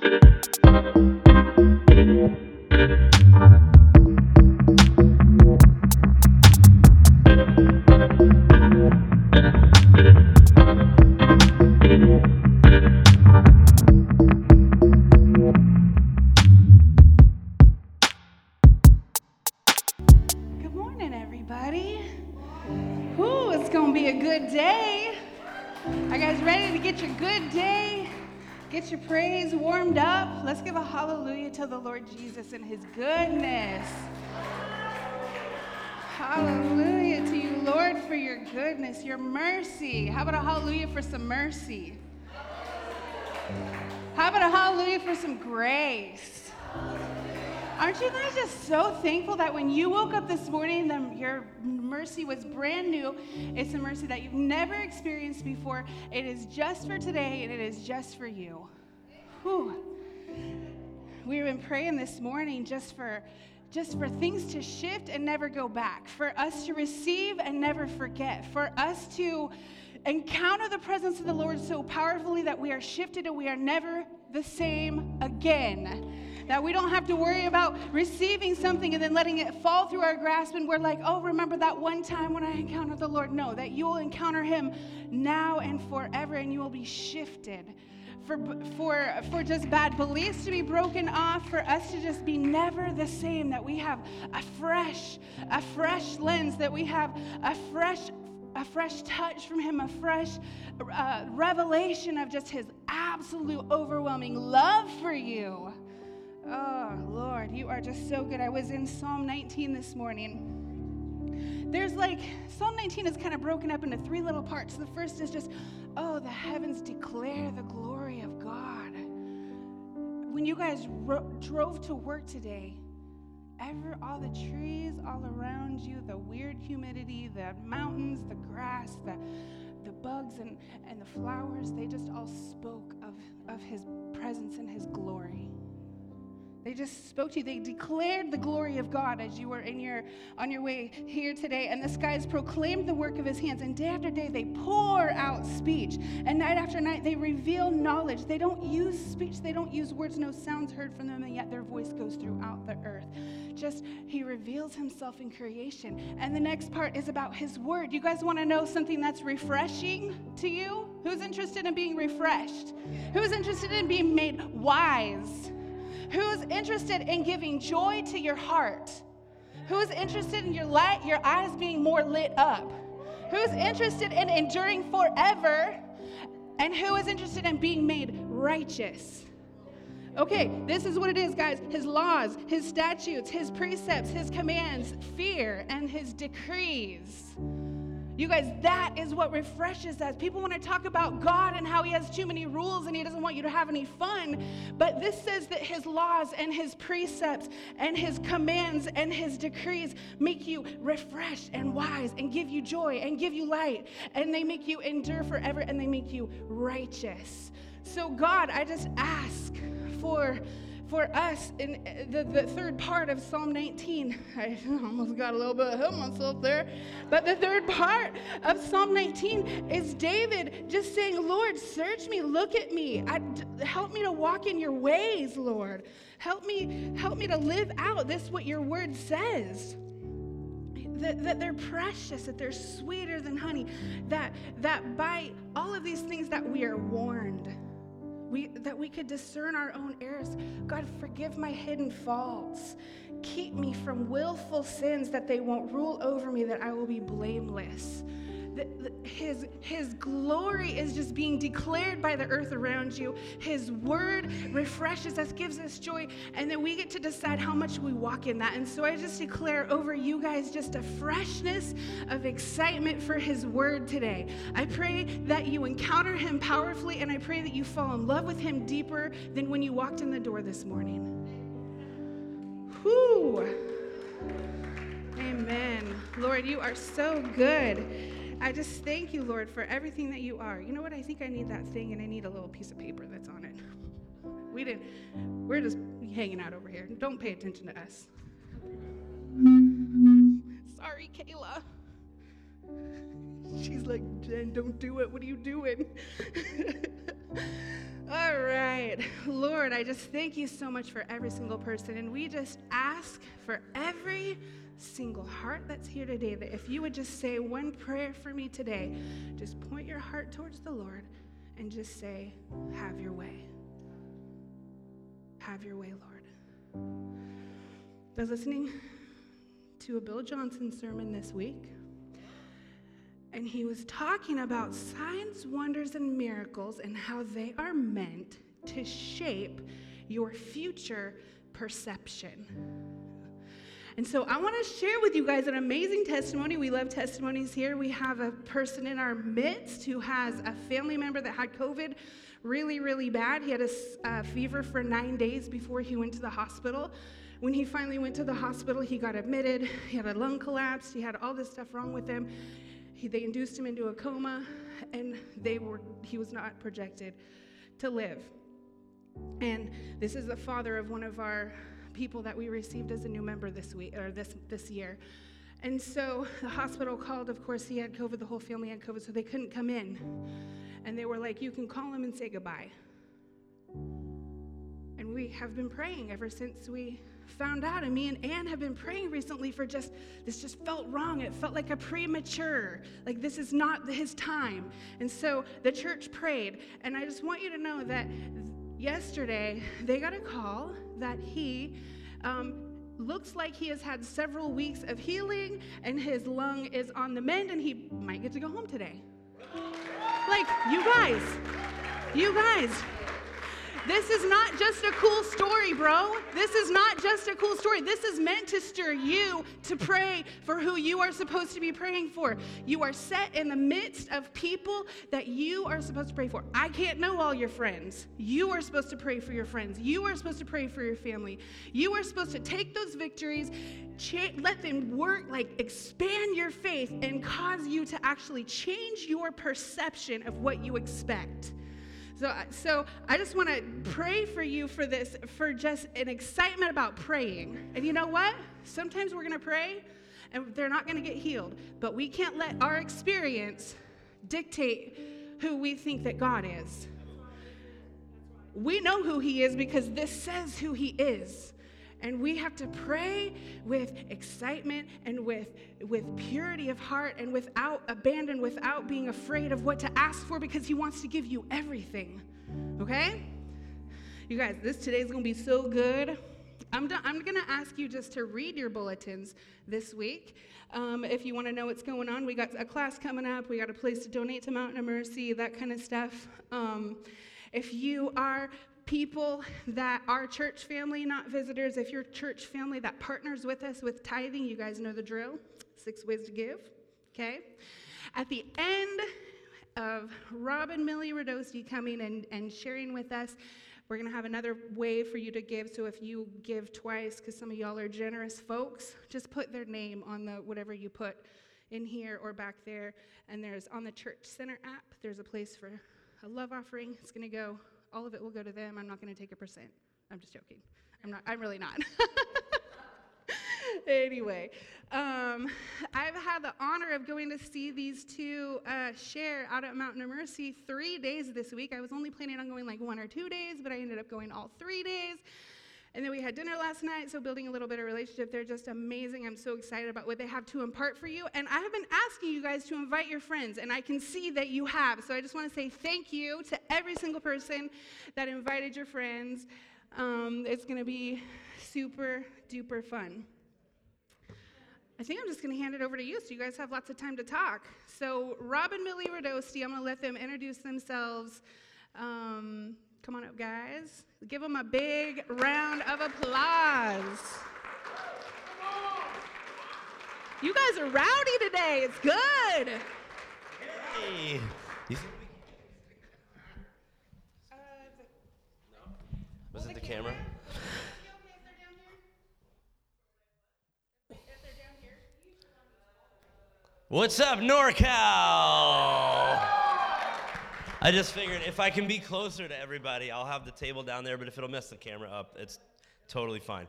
Thank you. Hallelujah for some mercy? How about a hallelujah for some grace? Aren't you guys just so thankful that when you woke up this morning, the, your mercy was brand new? It's a mercy that you've never experienced before. It is just for today, and it is just for you. Whew. We've been praying this morning just for just for things to shift and never go back, for us to receive and never forget, for us to encounter the presence of the Lord so powerfully that we are shifted and we are never the same again. That we don't have to worry about receiving something and then letting it fall through our grasp and we're like, oh, remember that one time when I encountered the Lord? No, that you will encounter Him now and forever and you will be shifted. For, for, for just bad beliefs to be broken off, for us to just be never the same, that we have a fresh, a fresh lens, that we have a fresh a fresh touch from him, a fresh uh, revelation of just his absolute overwhelming love for you. Oh, Lord, you are just so good. I was in Psalm 19 this morning. There's like, Psalm 19 is kind of broken up into three little parts. The first is just, oh, the heavens declare the glory of God. When you guys ro- drove to work today, ever all the trees all around you, the weird humidity, the mountains, the grass, the the bugs and, and the flowers, they just all spoke of, of his presence and his glory. They just spoke to you. They declared the glory of God as you were in your on your way here today. And the skies proclaimed the work of his hands. And day after day they pour out speech. And night after night they reveal knowledge. They don't use speech, they don't use words, no sounds heard from them, and yet their voice goes throughout the earth. Just he reveals himself in creation. And the next part is about his word. You guys want to know something that's refreshing to you? Who's interested in being refreshed? Who's interested in being made wise? Who's interested in giving joy to your heart? Who's interested in your light, your eyes being more lit up? Who's interested in enduring forever? And who is interested in being made righteous? Okay, this is what it is, guys. His laws, his statutes, his precepts, his commands, fear, and his decrees. You guys, that is what refreshes us. People want to talk about God and how He has too many rules and He doesn't want you to have any fun. But this says that His laws and His precepts and His commands and His decrees make you refreshed and wise and give you joy and give you light. And they make you endure forever and they make you righteous. So, God, I just ask for for us in uh, the, the third part of Psalm 19. I almost got a little bit ahead of myself there. But the third part of Psalm 19 is David just saying, Lord, search me, look at me. I, help me to walk in your ways, Lord. Help me, help me to live out this what your word says. That, that, they're precious, that they're sweeter than honey, that, that by all of these things that we are warned we, that we could discern our own errors. God, forgive my hidden faults. Keep me from willful sins that they won't rule over me, that I will be blameless. His, his glory is just being declared by the earth around you. His word refreshes us, gives us joy, and then we get to decide how much we walk in that. And so I just declare over you guys just a freshness of excitement for his word today. I pray that you encounter him powerfully, and I pray that you fall in love with him deeper than when you walked in the door this morning. Whew. Amen. Lord, you are so good. I just thank you, Lord, for everything that you are. You know what? I think I need that thing and I need a little piece of paper that's on it. We didn't, we're just hanging out over here. Don't pay attention to us. Sorry, Kayla. She's like, Jen, don't do it. What are you doing? All right. Lord, I just thank you so much for every single person. And we just ask for every single heart that's here today that if you would just say one prayer for me today, just point your heart towards the Lord and just say, Have your way. Have your way, Lord. I was listening to a Bill Johnson sermon this week, and he was talking about signs, wonders, and miracles and how they are meant to shape your future perception. And so I want to share with you guys an amazing testimony. We love testimonies here. We have a person in our midst who has a family member that had COVID really, really bad. He had a uh, fever for nine days before he went to the hospital. When he finally went to the hospital, he got admitted. He had a lung collapse. He had all this stuff wrong with him. He, they induced him into a coma, and they were, he was not projected to live. And this is the father of one of our people that we received as a new member this week or this this year. And so the hospital called, of course, he had COVID, the whole family had COVID, so they couldn't come in. And they were like, You can call him and say goodbye. And we have been praying ever since we found out. And me and Anne have been praying recently for just, this just felt wrong. It felt like a premature, like this is not his time. And so the church prayed. And I just want you to know that yesterday they got a call that he um, looks like he has had several weeks of healing and his lung is on the mend and he might get to go home today. Like, you guys, you guys, this is not just a cool story, bro. This is not just a cool story. This is meant to stir you to pray for who you are supposed to be praying for. You are set in the midst of people that you are supposed to pray for. I can't know all your friends. You are supposed to pray for your friends. You are supposed to pray for your family. You are supposed to take those victories, cha- let them work, like expand your faith, and cause you to actually change your perception of what you expect. So, so I just want to pray for you for this, for just an excitement about praying. And you know what? Sometimes we're going to pray and they're not going to get healed, but we can't let our experience dictate who we think that God is. We know who He is because this says who He is. And we have to pray with excitement and with, with purity of heart and without abandon, without being afraid of what to ask for because He wants to give you everything. Okay? You guys, this today is going to be so good. I'm, I'm to ask you just to read your bulletins this week. Um, if you want to know what's going on, we got a class coming up, we got a place to donate to Mountain of Mercy, that kind of stuff. Um, if you are people that are church family, not visitors, if you're church family that partners with us with tithing, you guys know the drill six ways to give, okay? At the end of Rob and Millie Radosti coming and, and sharing with us, we're going to have another way for you to give. So if you give twice, because some of y'all are generous folks, just put their name on the whatever you put in here or back there. And there's on the Church Center app, there's a place for a love offering. It's going to go all of it will go to them. I'm not going to take a percent. I'm just joking. I'm not. I'm really not. anyway, um, I've had the honor of going to see these two uh, share out at Mountain of Mercy three days this week. I was only planning on going like one or two days, but I ended up going all three days. And then we had dinner last night, so building a little bit of relationship. They're just amazing. I'm so excited about what they have to impart for you. And I have been asking you guys to invite your friends, and I can see that you have. So I just want to say thank you to every single person that invited your friends. Um, it's going to be super duper fun. I think I'm just going to hand it over to you so you guys have lots of time to talk. So, Rob and Millie Radosti, I'm going to let them introduce themselves. Um, Come on up, guys. Give them a big round of applause. You guys are rowdy today. It's good. Hey. You think we... Was it the camera? What's up, NorCal? I just figured if I can be closer to everybody, I'll have the table down there, but if it'll mess the camera up, it's totally fine.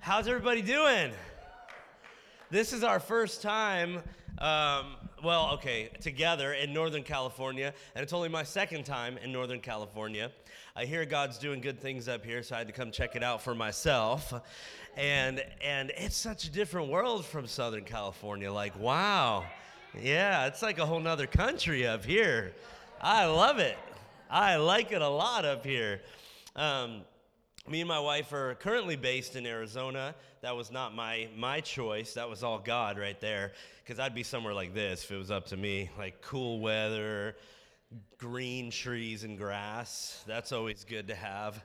How's everybody doing? this is our first time. Um, well, okay, together in Northern California, and it's only my second time in Northern California. I hear God's doing good things up here, so I had to come check it out for myself. And and it's such a different world from Southern California. Like, wow. Yeah, it's like a whole nother country up here. I love it. I like it a lot up here. Um, me and my wife are currently based in Arizona. That was not my my choice. That was all God right there. Because I'd be somewhere like this if it was up to me, like cool weather, green trees and grass. That's always good to have.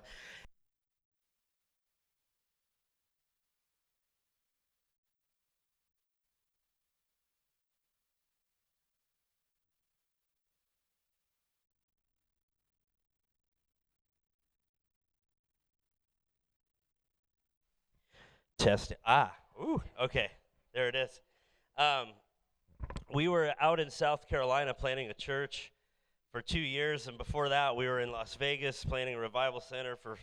Test. Ah, ooh, okay. There it is. Um, we were out in South Carolina planning a church for two years, and before that, we were in Las Vegas planning a revival center for,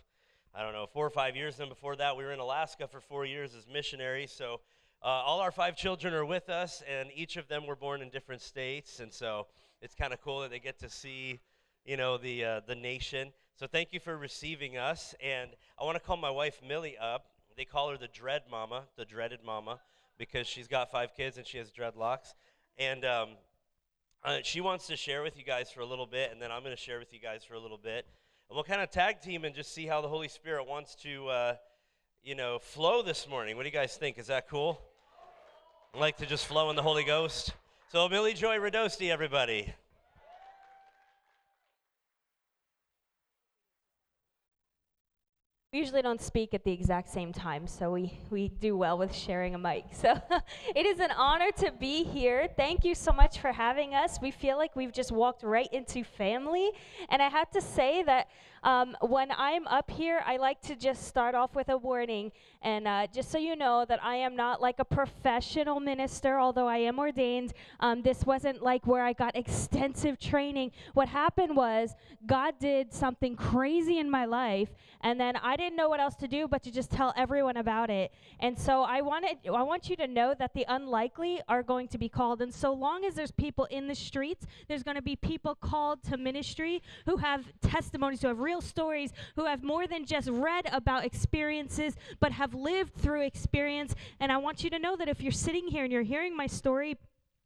I don't know, four or five years. And before that, we were in Alaska for four years as missionaries. So uh, all our five children are with us, and each of them were born in different states. And so it's kind of cool that they get to see, you know, the uh, the nation. So thank you for receiving us. And I want to call my wife Millie up. They call her the dread mama, the dreaded mama, because she's got five kids and she has dreadlocks. And um, uh, she wants to share with you guys for a little bit, and then I'm going to share with you guys for a little bit. And we'll kind of tag team and just see how the Holy Spirit wants to, uh, you know, flow this morning. What do you guys think? Is that cool? I like to just flow in the Holy Ghost. So, Millie Joy Radosti, everybody. We usually don't speak at the exact same time, so we, we do well with sharing a mic. So it is an honor to be here. Thank you so much for having us. We feel like we've just walked right into family. And I have to say that um, when I'm up here, I like to just start off with a warning. And uh, just so you know that I am not like a professional minister, although I am ordained. Um, this wasn't like where I got extensive training. What happened was God did something crazy in my life, and then I didn't know what else to do but to just tell everyone about it. And so I wanted, I want you to know that the unlikely are going to be called. And so long as there's people in the streets, there's going to be people called to ministry who have testimonies, who have real real stories who have more than just read about experiences, but have lived through experience. And I want you to know that if you're sitting here and you're hearing my story,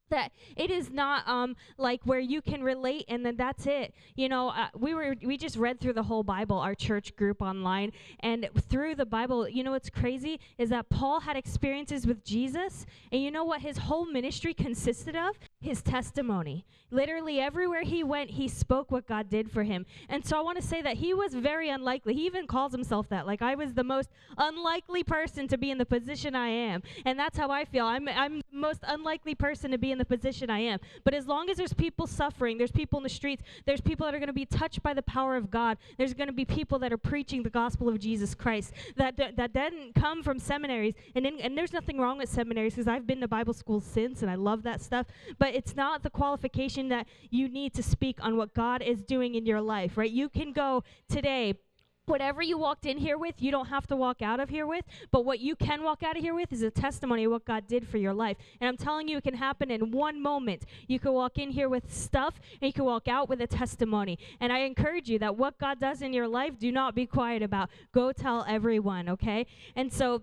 that it is not um, like where you can relate and then that's it you know uh, we were we just read through the whole bible our church group online and through the bible you know what's crazy is that paul had experiences with jesus and you know what his whole ministry consisted of his testimony. Literally everywhere he went, he spoke what God did for him. And so I want to say that he was very unlikely. He even calls himself that. Like I was the most unlikely person to be in the position I am. And that's how I feel. I'm I'm the most unlikely person to be in the position I am. But as long as there's people suffering, there's people in the streets, there's people that are going to be touched by the power of God. There's going to be people that are preaching the gospel of Jesus Christ that d- that didn't come from seminaries. And in, and there's nothing wrong with seminaries because I've been to Bible school since and I love that stuff. But but it's not the qualification that you need to speak on what God is doing in your life, right? You can go today whatever you walked in here with, you don't have to walk out of here with. But what you can walk out of here with is a testimony of what God did for your life. And I'm telling you, it can happen in one moment. You can walk in here with stuff, and you can walk out with a testimony. And I encourage you that what God does in your life, do not be quiet about. Go tell everyone, okay? And so,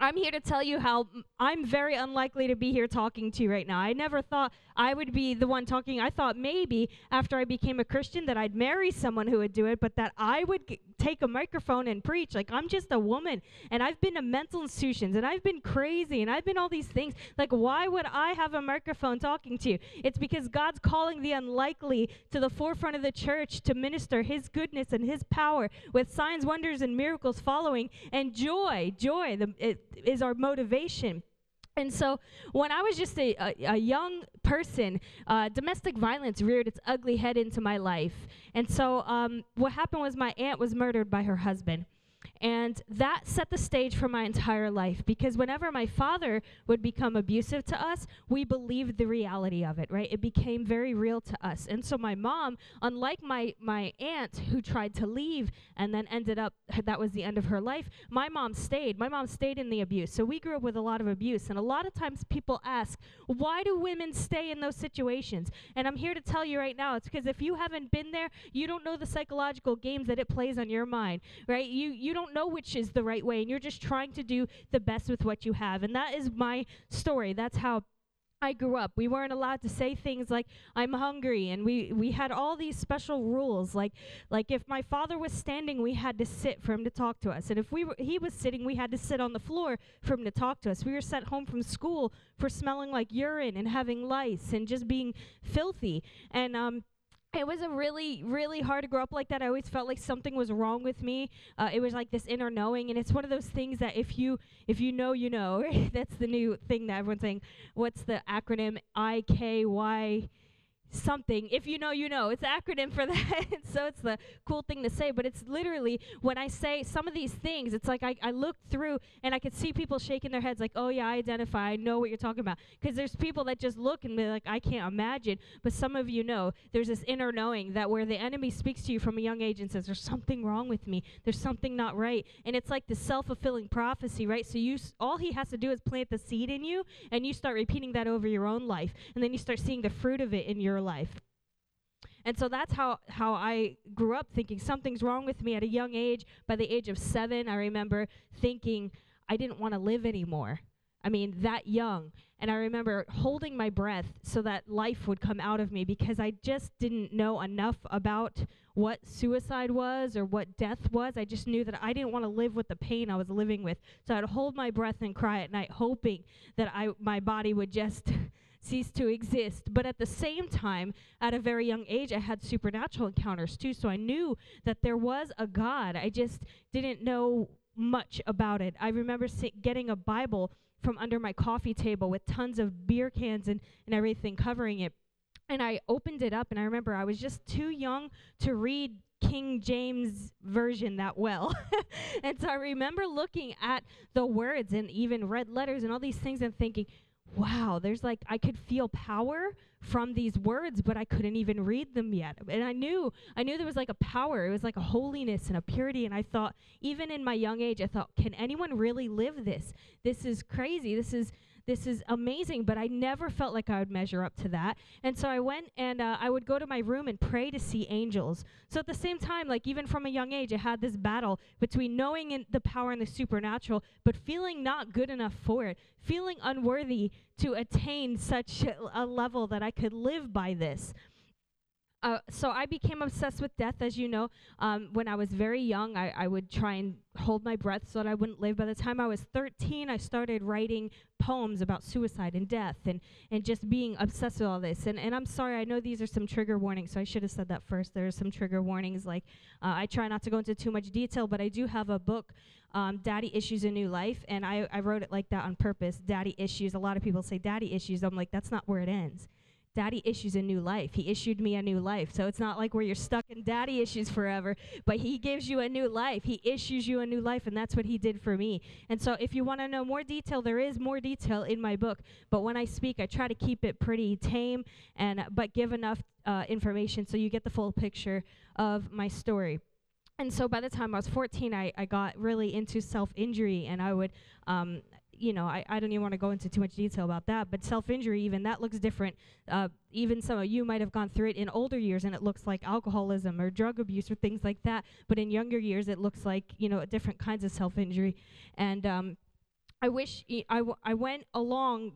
I'm here to tell you how I'm very unlikely to be here talking to you right now. I never thought I would be the one talking. I thought maybe after I became a Christian that I'd marry someone who would do it, but that I would g- take a microphone and preach. Like I'm just a woman and I've been to mental institutions and I've been crazy and I've been all these things. Like why would I have a microphone talking to you? It's because God's calling the unlikely to the forefront of the church to minister his goodness and his power with signs, wonders and miracles following and joy. Joy the, it, is our motivation. And so, when I was just a, a, a young person, uh, domestic violence reared its ugly head into my life. And so, um, what happened was my aunt was murdered by her husband. And that set the stage for my entire life because whenever my father would become abusive to us, we believed the reality of it, right? It became very real to us. And so my mom, unlike my, my aunt who tried to leave and then ended up, that was the end of her life, my mom stayed. My mom stayed in the abuse. So we grew up with a lot of abuse. And a lot of times people ask, why do women stay in those situations? And I'm here to tell you right now, it's because if you haven't been there, you don't know the psychological games that it plays on your mind, right? You, you don't know which is the right way, and you're just trying to do the best with what you have. And that is my story. That's how I grew up. We weren't allowed to say things like "I'm hungry," and we we had all these special rules. Like like if my father was standing, we had to sit for him to talk to us, and if we were, he was sitting, we had to sit on the floor for him to talk to us. We were sent home from school for smelling like urine and having lice and just being filthy. And um, it was a really really hard to grow up like that. I always felt like something was wrong with me. Uh, it was like this inner knowing and it's one of those things that if you if you know you know. That's the new thing that everyone's saying. What's the acronym? I k y something. If you know, you know. It's acronym for that. so it's the cool thing to say. But it's literally when I say some of these things, it's like I, I look through and I could see people shaking their heads like, oh, yeah, I identify. I know what you're talking about. Because there's people that just look and they're like, I can't imagine. But some of you know there's this inner knowing that where the enemy speaks to you from a young age and says, there's something wrong with me. There's something not right. And it's like the self fulfilling prophecy, right? So you s- all he has to do is plant the seed in you and you start repeating that over your own life. And then you start seeing the fruit of it in your life. And so that's how, how I grew up thinking something's wrong with me at a young age. By the age of seven, I remember thinking I didn't want to live anymore. I mean, that young. And I remember holding my breath so that life would come out of me because I just didn't know enough about what suicide was or what death was. I just knew that I didn't want to live with the pain I was living with. So I'd hold my breath and cry at night, hoping that I, my body would just cease to exist. But at the same time, at a very young age, I had supernatural encounters too. So I knew that there was a God. I just didn't know much about it. I remember si- getting a Bible from under my coffee table with tons of beer cans and, and everything covering it. And I opened it up, and I remember I was just too young to read King James version that well. and so I remember looking at the words and even red letters and all these things and thinking, wow, there's like, I could feel power from these words, but I couldn't even read them yet. And I knew, I knew there was like a power. It was like a holiness and a purity. And I thought, even in my young age, I thought, can anyone really live this? This is crazy. This is, this is amazing, but I never felt like I would measure up to that. And so I went and uh, I would go to my room and pray to see angels. So at the same time, like even from a young age, I had this battle between knowing in the power and the supernatural, but feeling not good enough for it, feeling unworthy to attain such a level that I could live by this. Uh, so I became obsessed with death, as you know. Um, when I was very young, I, I would try and hold my breath so that I wouldn't live. By the time I was 13, I started writing poems about suicide and death and, and just being obsessed with all this. And, and I'm sorry, I know these are some trigger warnings, so I should have said that first. There are some trigger warnings. Like, uh, I try not to go into too much detail, but I do have a book, um, Daddy Issues a New Life, and I, I wrote it like that on purpose. Daddy Issues. A lot of people say daddy issues. I'm like, that's not where it ends daddy issues a new life. He issued me a new life. So it's not like where you're stuck in daddy issues forever, but he gives you a new life. He issues you a new life, and that's what he did for me. And so if you want to know more detail, there is more detail in my book. But when I speak, I try to keep it pretty tame and but give enough uh, information so you get the full picture of my story. And so by the time I was 14, I, I got really into self injury, and I would um, you know, I, I don't even want to go into too much detail about that, but self injury, even that looks different. Uh, even some of you might have gone through it in older years and it looks like alcoholism or drug abuse or things like that. But in younger years, it looks like, you know, different kinds of self injury. And um, I wish I, I went along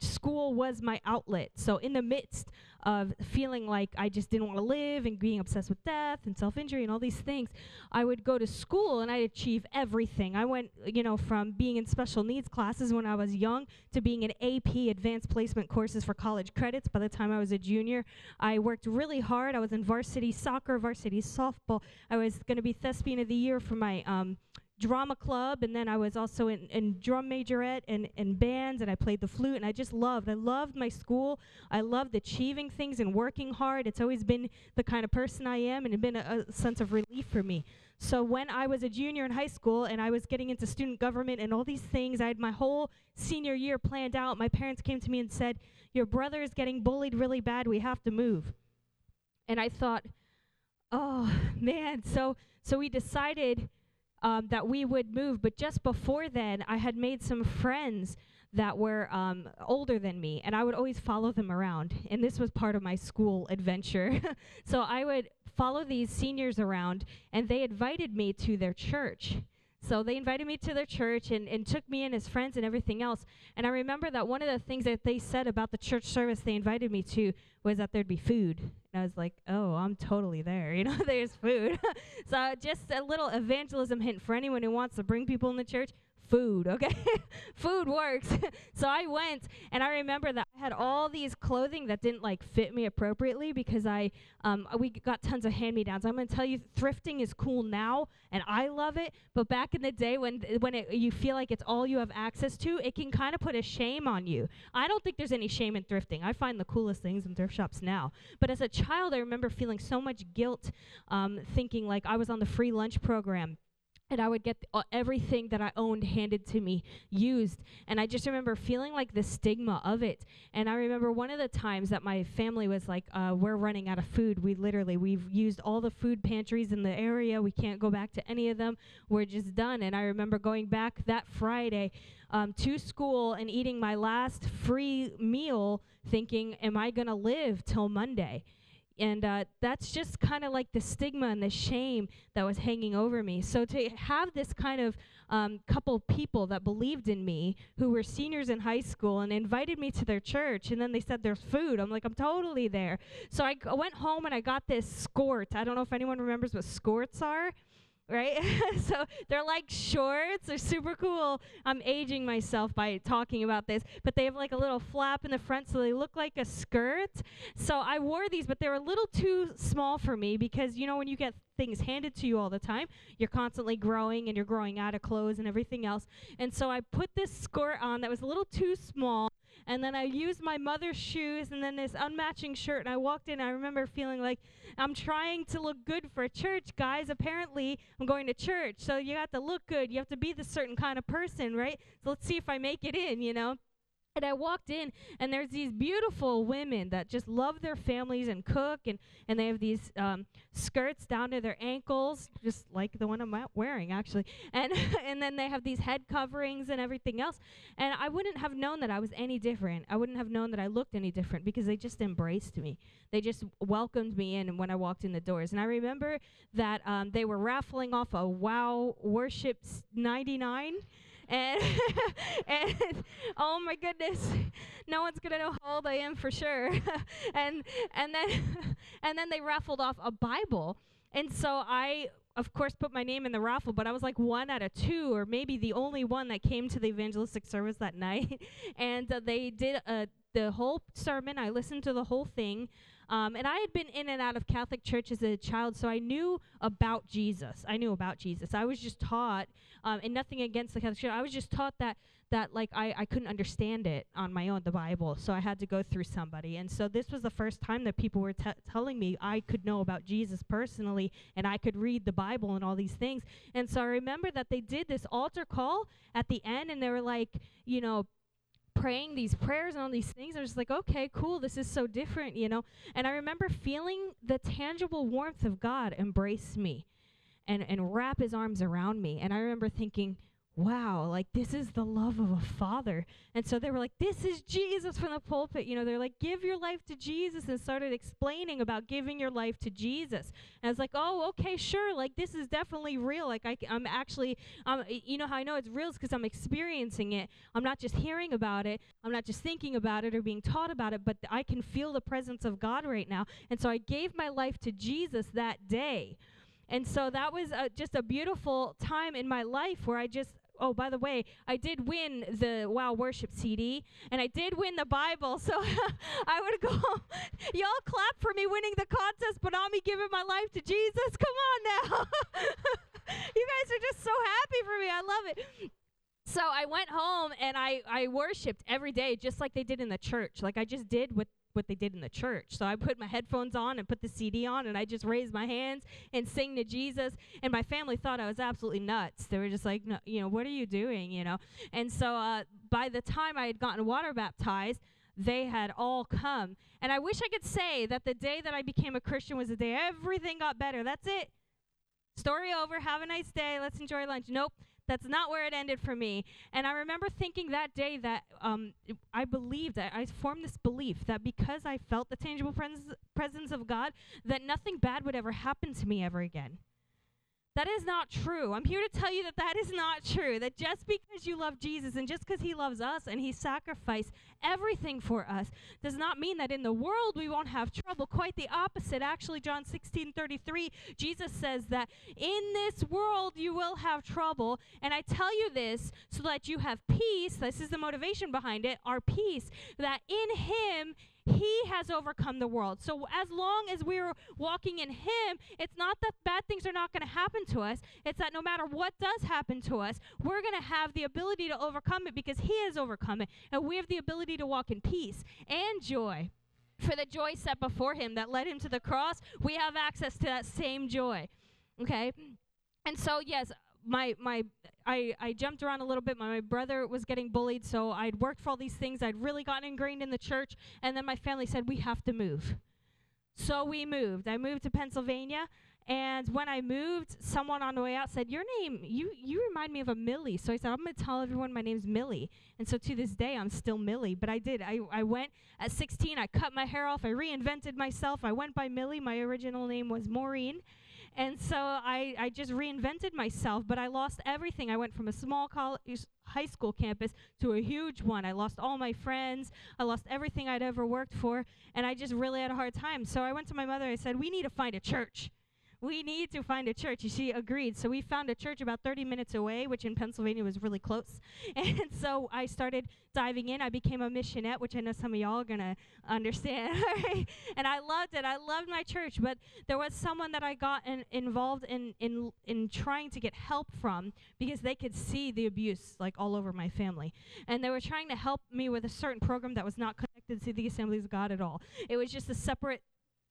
school was my outlet. So in the midst of feeling like I just didn't want to live and being obsessed with death and self-injury and all these things, I would go to school and I'd achieve everything. I went, you know, from being in special needs classes when I was young to being in AP advanced placement courses for college credits by the time I was a junior. I worked really hard. I was in varsity soccer, varsity softball. I was going to be thespian of the year for my um, drama club, and then I was also in, in drum majorette and, and bands, and I played the flute, and I just loved. I loved my school. I loved achieving things and working hard. It's always been the kind of person I am, and it's been a, a sense of relief for me. So when I was a junior in high school and I was getting into student government and all these things, I had my whole senior year planned out. My parents came to me and said, "Your brother is getting bullied really bad. We have to move." And I thought, "Oh man!" So so we decided um, that we would move. But just before then, I had made some friends that were um, older than me, and I would always follow them around. And this was part of my school adventure. so I would follow these seniors around, and they invited me to their church. So they invited me to their church and, and took me and his friends and everything else. And I remember that one of the things that they said about the church service they invited me to was that there'd be food. And I was like, oh, I'm totally there. You know, there's food. so just a little evangelism hint for anyone who wants to bring people in the church food, okay? food works. so I went and I remember that I had all these clothing that didn't like fit me appropriately because I um we got tons of hand-me-downs. I'm going to tell you thrifting is cool now and I love it, but back in the day when when it, you feel like it's all you have access to, it can kind of put a shame on you. I don't think there's any shame in thrifting. I find the coolest things in thrift shops now. But as a child, I remember feeling so much guilt um, thinking like I was on the free lunch program and I would get th- uh, everything that I owned handed to me used. And I just remember feeling like the stigma of it. And I remember one of the times that my family was like, uh, "We're running out of food. We literally we've used all the food pantries in the area. We can't go back to any of them. We're just done." And I remember going back that Friday um, to school and eating my last free meal, thinking, "Am I gonna live till Monday?" And uh, that's just kind of like the stigma and the shame that was hanging over me. So to have this kind of um, couple people that believed in me who were seniors in high school and invited me to their church and then they said there's food i'm like i'm totally there. So I went home and i got this skort i don't know if anyone remembers what skorts are right? so they're like shorts. They're super cool. I'm aging myself by talking about this, but they have like a little flap in the front, so they look like a skirt. So I wore these, but they were a little too small for me because you know when you get things handed to you all the time, you're constantly growing and you're growing out of clothes and everything else. And so I put this skirt on that was a little too small and then I used my mother's shoes and then this unmatching shirt and I walked in I remember feeling like I'm trying to look good for church guys. Apparently I'm going to church. So you have to look good. You have to be the certain kind of person right? So let's see if I make it in you know I walked in, and there's these beautiful women that just love their families and cook, and, and they have these um, skirts down to their ankles, just like the one I'm wearing, actually. And, and then they have these head coverings and everything else. And I wouldn't have known that I was any different. I wouldn't have known that I looked any different because they just embraced me. They just welcomed me in when I walked in the doors. And I remember that um, they were raffling off a Wow Worship 99 and and oh my goodness, no one's gonna know how old I am for sure. and and then and then they raffled off a Bible, and so I of course put my name in the raffle, but I was like one out of two, or maybe the only one that came to the evangelistic service that night. and uh, they did uh, the whole sermon. I listened to the whole thing. Um, and I had been in and out of Catholic church as a child, so I knew about Jesus. I knew about Jesus. I was just taught, um, and nothing against the Catholic church. I was just taught that that like I, I couldn't understand it on my own, the Bible. So I had to go through somebody. And so this was the first time that people were t- telling me I could know about Jesus personally, and I could read the Bible and all these things. And so I remember that they did this altar call at the end, and they were like, you know praying these prayers and all these things. I was like, okay, cool, this is so different, you know. And I remember feeling the tangible warmth of God embrace me and, and wrap his arms around me. And I remember thinking, wow, like this is the love of a father. And so they were like, this is Jesus from the pulpit. You know, they're like, give your life to Jesus and started explaining about giving your life to Jesus. And I was like, oh, okay, sure. Like this is definitely real. Like I, am actually, um, you know how I know it's real is because I'm experiencing it. I'm not just hearing about it. I'm not just thinking about it or being taught about it, but I can feel the presence of God right now. And so I gave my life to Jesus that day. And so that was uh, just a beautiful time in my life where I just oh, by the way, I did win the Wow Worship CD, and I did win the Bible. So I would go, y'all clap for me winning the contest, but not me giving my life to Jesus. Come on now. you guys are just so happy for me. I love it. So I went home and I, I worshiped every day just like they did in the church. Like I just did what, what they did in the church. So I put my headphones on and put the CD on and I just raised my hands and sing to Jesus. And my family thought I was absolutely nuts. They were just like, no, you know, what are you doing? You know? And so uh, by the time I had gotten water baptized, they had all come. And I wish I could say that the day that I became a Christian was the day everything got better. That's it. Story over. Have a nice day. Let's enjoy lunch. Nope. That's not where it ended for me. And I remember thinking that day that um, I believed, I, I formed this belief that because I felt the tangible pres- presence of God, that nothing bad would ever happen to me ever again. That is not true. I'm here to tell you that that is not true. That just because you love Jesus and just because he loves us and he sacrificed everything for us does not mean that in the world we won't have trouble. Quite the opposite. Actually, John 16 33, Jesus says that in this world you will have trouble. And I tell you this so that you have peace. This is the motivation behind it our peace. That in him he has overcome the world. So as long as we're walking in Him, it's not that bad things are not going to happen to us. It's that no matter what does happen to us, we're going to have the ability to overcome it because He has overcome it. And we have the ability to walk in peace and joy. For the joy set before Him that led Him to the cross, we have access to that same joy. Okay? And so, yes, my my I, I jumped around a little bit. My, my brother was getting bullied, so I'd worked for all these things. I'd really gotten ingrained in the church, and then my family said we have to move. So we moved. I moved to Pennsylvania, and when I moved, someone on the way out said, "Your name, you you remind me of a Millie." So I said, "I'm going to tell everyone my name's Millie." And so to this day, I'm still Millie. But I did. I I went at 16. I cut my hair off. I reinvented myself. I went by Millie. My original name was Maureen. And so I, I just reinvented myself, but I lost everything. I went from a small college, high school campus to a huge one. I lost all my friends. I lost everything I'd ever worked for, and I just really had a hard time. So I went to my mother. I said, "We need to find a church." We need to find a church. She agreed. So we found a church about 30 minutes away, which in Pennsylvania was really close. And so I started diving in. I became a missionette, which I know some of y'all are going to understand. and I loved it. I loved my church. But there was someone that I got in, involved in, in, in trying to get help from because they could see the abuse like all over my family. And they were trying to help me with a certain program that was not connected to the Assemblies of God at all. It was just a separate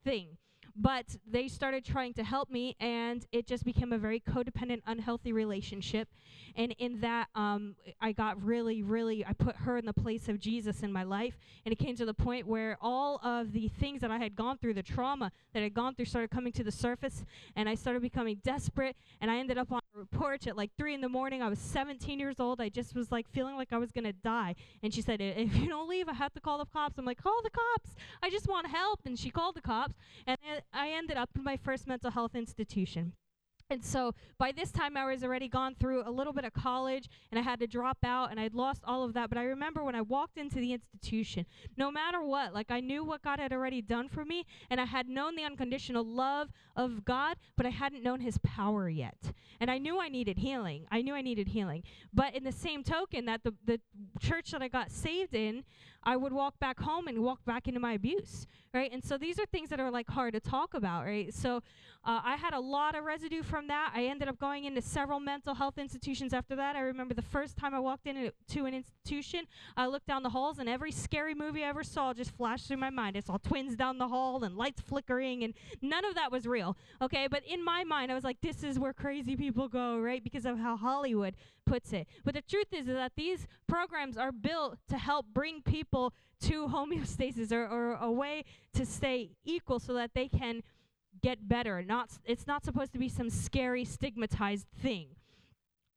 thing. But they started trying to help me, and it just became a very codependent, unhealthy relationship. And in that, um, I got really, really, I put her in the place of Jesus in my life. And it came to the point where all of the things that I had gone through, the trauma that I had gone through, started coming to the surface. And I started becoming desperate. And I ended up on porch at like 3 in the morning. I was 17 years old. I just was like feeling like I was to die. And she said, If you don't leave, I have to call the cops. I'm like, Call the cops. I just want help. And she called the cops. And I ended up in my first mental health institution. And so by this time, I was already gone through a little bit of college and I had to drop out and I'd lost all of that. But I remember when I walked into the institution, no matter what, like I knew what God had already done for me and I had known the unconditional love of God, but I hadn't known his power yet. And I knew I needed healing. I knew I needed healing. But in the same token, that the, the church that I got saved in, I would walk back home and walk back into my abuse, right? And so these are things that are like hard to talk about, right? So uh, I had a lot of residue from that. I ended up going into several mental health institutions after that. I remember the first time I walked into an institution, I looked down the halls and every scary movie I ever saw just flashed through my mind. I saw twins down the hall and lights flickering, and none of that was real, okay? But in my mind, I was like, this is where crazy people go, right? Because of how Hollywood puts it. But the truth is, is that these programs are built to help bring people to homeostasis or, or a way to stay equal so that they can get better. Not, it's not supposed to be some scary, stigmatized thing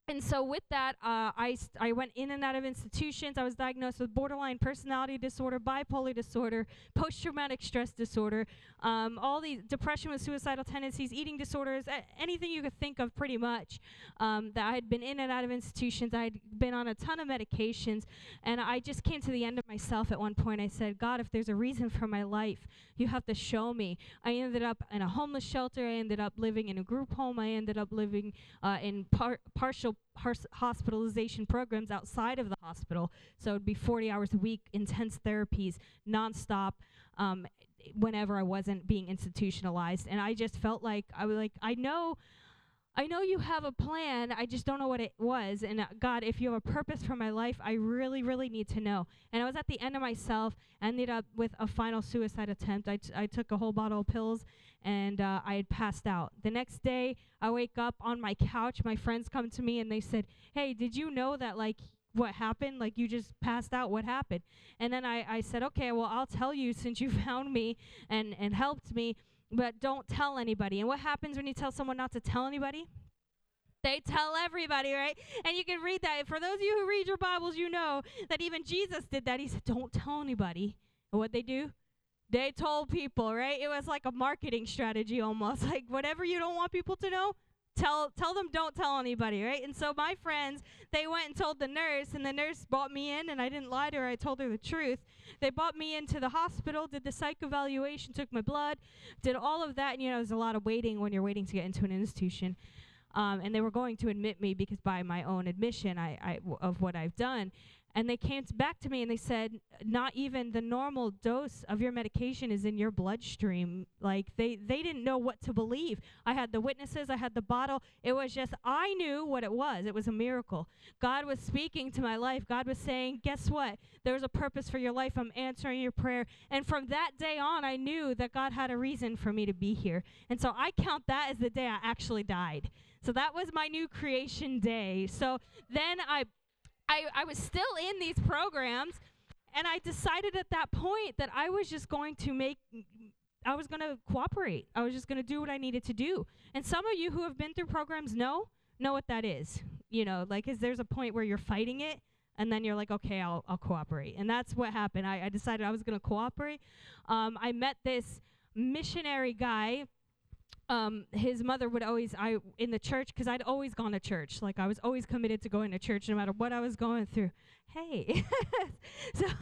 and so with that, uh, I, st- I went in and out of institutions. I was diagnosed with borderline personality disorder, bipolar disorder, post-traumatic stress disorder, um, all the depression with suicidal tendencies, eating disorders, a- anything you could think of pretty much. Um, that I had been in and out of institutions. I had been on a ton of medications. And I just came to the end of myself at one point. I said, God, if there's a reason for my life, you have to show me. I ended up in a homeless shelter. I ended up living in a group home. I ended up living uh, in par- partial hospitalization programs outside of the hospital. So it'd be 40 hours a week, intense therapies, nonstop. Um, whenever I wasn't being institutionalized, and I just felt like I was like I know I know you have a plan. I just don't know what it was. And uh, God, if you have a purpose for my life, I really, really need to know. And I was at the end of myself, ended up with a final suicide attempt. I, t- I took a whole bottle of pills and uh, I had passed out. The next day, I wake up on my couch. My friends come to me and they said, Hey, did you know that, like, what happened? Like, you just passed out. What happened? And then I, I said, Okay, well, I'll tell you since you found me and, and helped me but don't tell anybody. And what happens when you tell someone not to tell anybody? They tell everybody, right? And you can read that. For those of you who read your Bibles, you know that even Jesus did that. He said, Don't tell anybody. And what they do? They told people, right? It was like a marketing strategy almost. Like whatever you don't want people to know, tell tell them don't tell anybody, right? And so my friends, they went and told the nurse, and the nurse brought me in, and I didn't lie to her. I told her the truth. They brought me into the hospital, did the psych evaluation, took my blood, did all of that, and you know, there's a lot of waiting when you're waiting to get into an institution. Um, and they were going to admit me because by my own admission I, I w- of what I've done. And they came back to me and they said, not even the normal dose of your medication is in your bloodstream. Like they, they didn't know what to believe. I had the witnesses, I had the bottle. It was just, I knew what it was. It was a miracle. God was speaking to my life. God was saying, guess what? There's a purpose for your life. I'm answering your prayer. And from that day on, I knew that God had a reason for me to be here. And so I count that as the day I actually died. So that was my new creation day. So then I I, I was still in these programs, and I decided at that point that I was just going to make, I was going to cooperate. I was just going to do what I needed to do. And some of you who have been through programs know, know what that is. You know, like, is there's a point where you're fighting it, and then you're like, okay, I'll, I'll cooperate. And that's what happened. I, I decided I was going to cooperate. Um, I met this missionary guy um, his mother would always I in the church because I'd always gone to church. Like I was always committed to going to church no matter what I was going through. Hey, so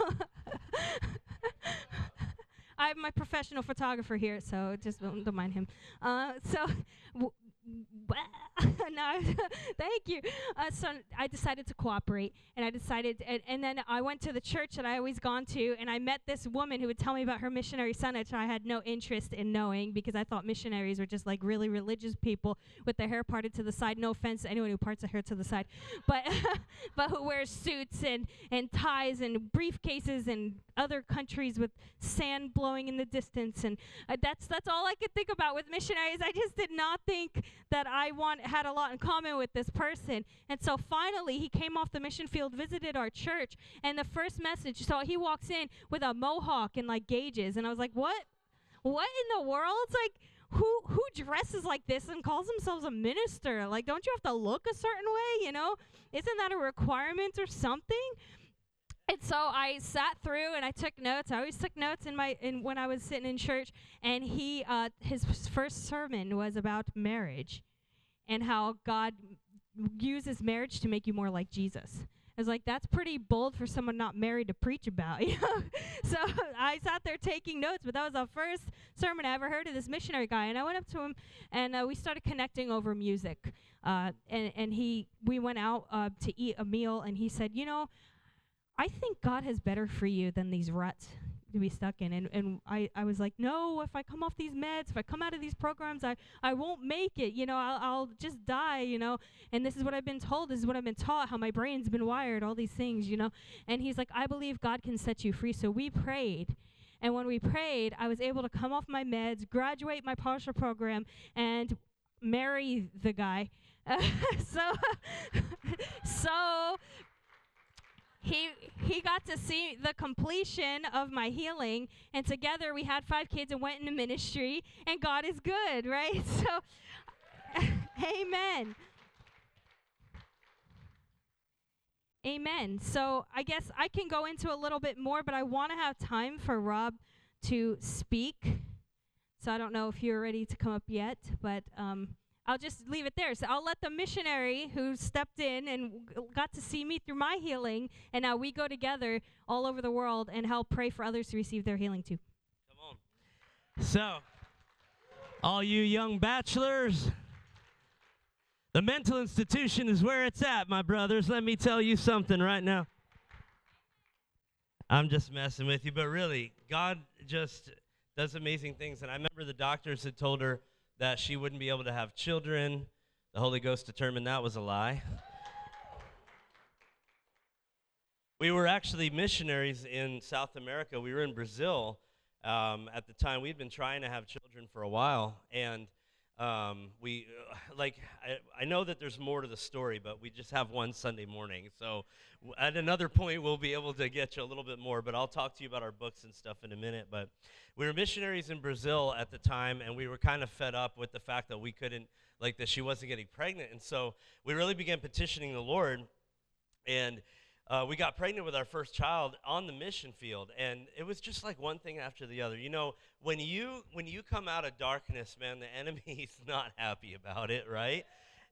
I'm my professional photographer here, so just don't, mind him. Uh, so w- no, thank you. Uh, so I decided to cooperate, and I decided, and, and then I went to the church that I always gone to, and I met this woman who would tell me about her missionary son, which I had no interest in knowing because I thought missionaries were just like really religious people with their hair parted to the side. No offense to anyone who parts their hair to the side, but but who wears suits and and ties and briefcases and other countries with sand blowing in the distance, and uh, that's that's all I could think about with missionaries. I just did not think that I want had a lot in common with this person. And so finally he came off the mission field, visited our church, and the first message, so he walks in with a mohawk and like gauges, and I was like, "What? What in the world?" It's like who who dresses like this and calls themselves a minister? Like, don't you have to look a certain way? You know, isn't that a requirement or something? And so I sat through and I took notes. I always took notes in my in when I was sitting in church. And he uh, his first sermon was about marriage, and how God uses marriage to make you more like Jesus. I was like, that's pretty bold for someone not married to preach about, you know. so I sat there taking notes, but that was the first sermon I ever heard of this missionary guy, and I went up to him, and uh, we started connecting over music. Uh, and and he we went out uh, to eat a meal, and he said, you know, I think God has better for you than these ruts to be stuck in. And, and I, I was like, no, if I come off these meds, if I come out of these programs, I, I won't make it. You know, I'll, I'll just die, you know. And this is what I've been told. This is what I've been taught, how my brain's been wired, all these things, you know. And he's like, I believe God can set you free. So we prayed. And when we prayed, I was able to come off my meds, graduate my partial program, and marry the guy. so, so he he got to see the completion of my healing and together we had five kids and went into ministry and god is good right? So amen. Amen. So i guess i can go into a little bit more but i want to have time for rob to speak. So i don't know if you're ready to come up yet but um, I'll just leave it there. So I'll let the missionary who stepped in and got to see me through my healing, and now we go together all over the world and help pray for others to receive their healing too. Come on. So, all you young bachelors, the mental institution is where it's at, my brothers. Let me tell you something right now. I'm just messing with you, but really, God just does amazing things. And I remember the doctors had told her that she wouldn't be able to have children. The Holy Ghost determined that was a lie. we were actually missionaries in South America. We were in Brazil um, at the time. We'd been trying to have children for a while, and um, we uh, like I, I know that there's more to the story, but we just have one Sunday morning. So at another point, we'll be able to get you a little bit more. But I'll talk to you about our books and stuff in a minute. But we were missionaries in Brazil at the time, and we were kind of fed up with the fact that we couldn't like that she wasn't getting pregnant, and so we really began petitioning the Lord, and uh, we got pregnant with our first child on the mission field and it was just like one thing after the other. You know when you when you come out of darkness man the enemy's not happy about it right?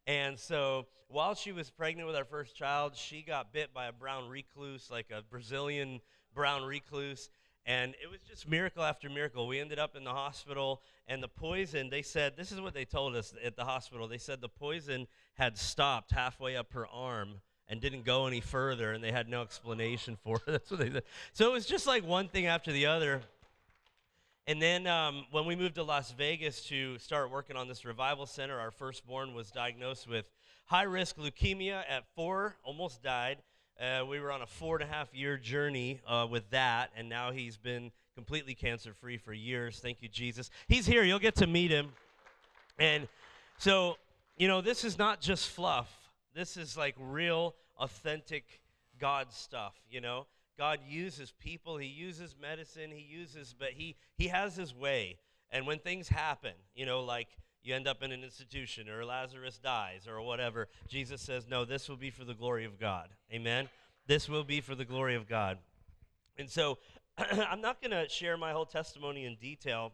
And so while she was pregnant with our first child she got bit by a brown recluse like a brazilian brown recluse and it was just miracle after miracle. We ended up in the hospital and the poison they said this is what they told us at the hospital. They said the poison had stopped halfway up her arm and didn't go any further, and they had no explanation for it. That's what they. So it was just like one thing after the other. And then um, when we moved to Las Vegas to start working on this revival center, our firstborn was diagnosed with high risk leukemia at four, almost died. Uh, we were on a four and a half year journey uh, with that, and now he's been completely cancer free for years. Thank you, Jesus. He's here. You'll get to meet him. And so, you know, this is not just fluff. This is like real, authentic God stuff, you know? God uses people, he uses medicine, he uses but he he has his way. And when things happen, you know, like you end up in an institution or Lazarus dies or whatever, Jesus says, "No, this will be for the glory of God." Amen. This will be for the glory of God. And so I'm not going to share my whole testimony in detail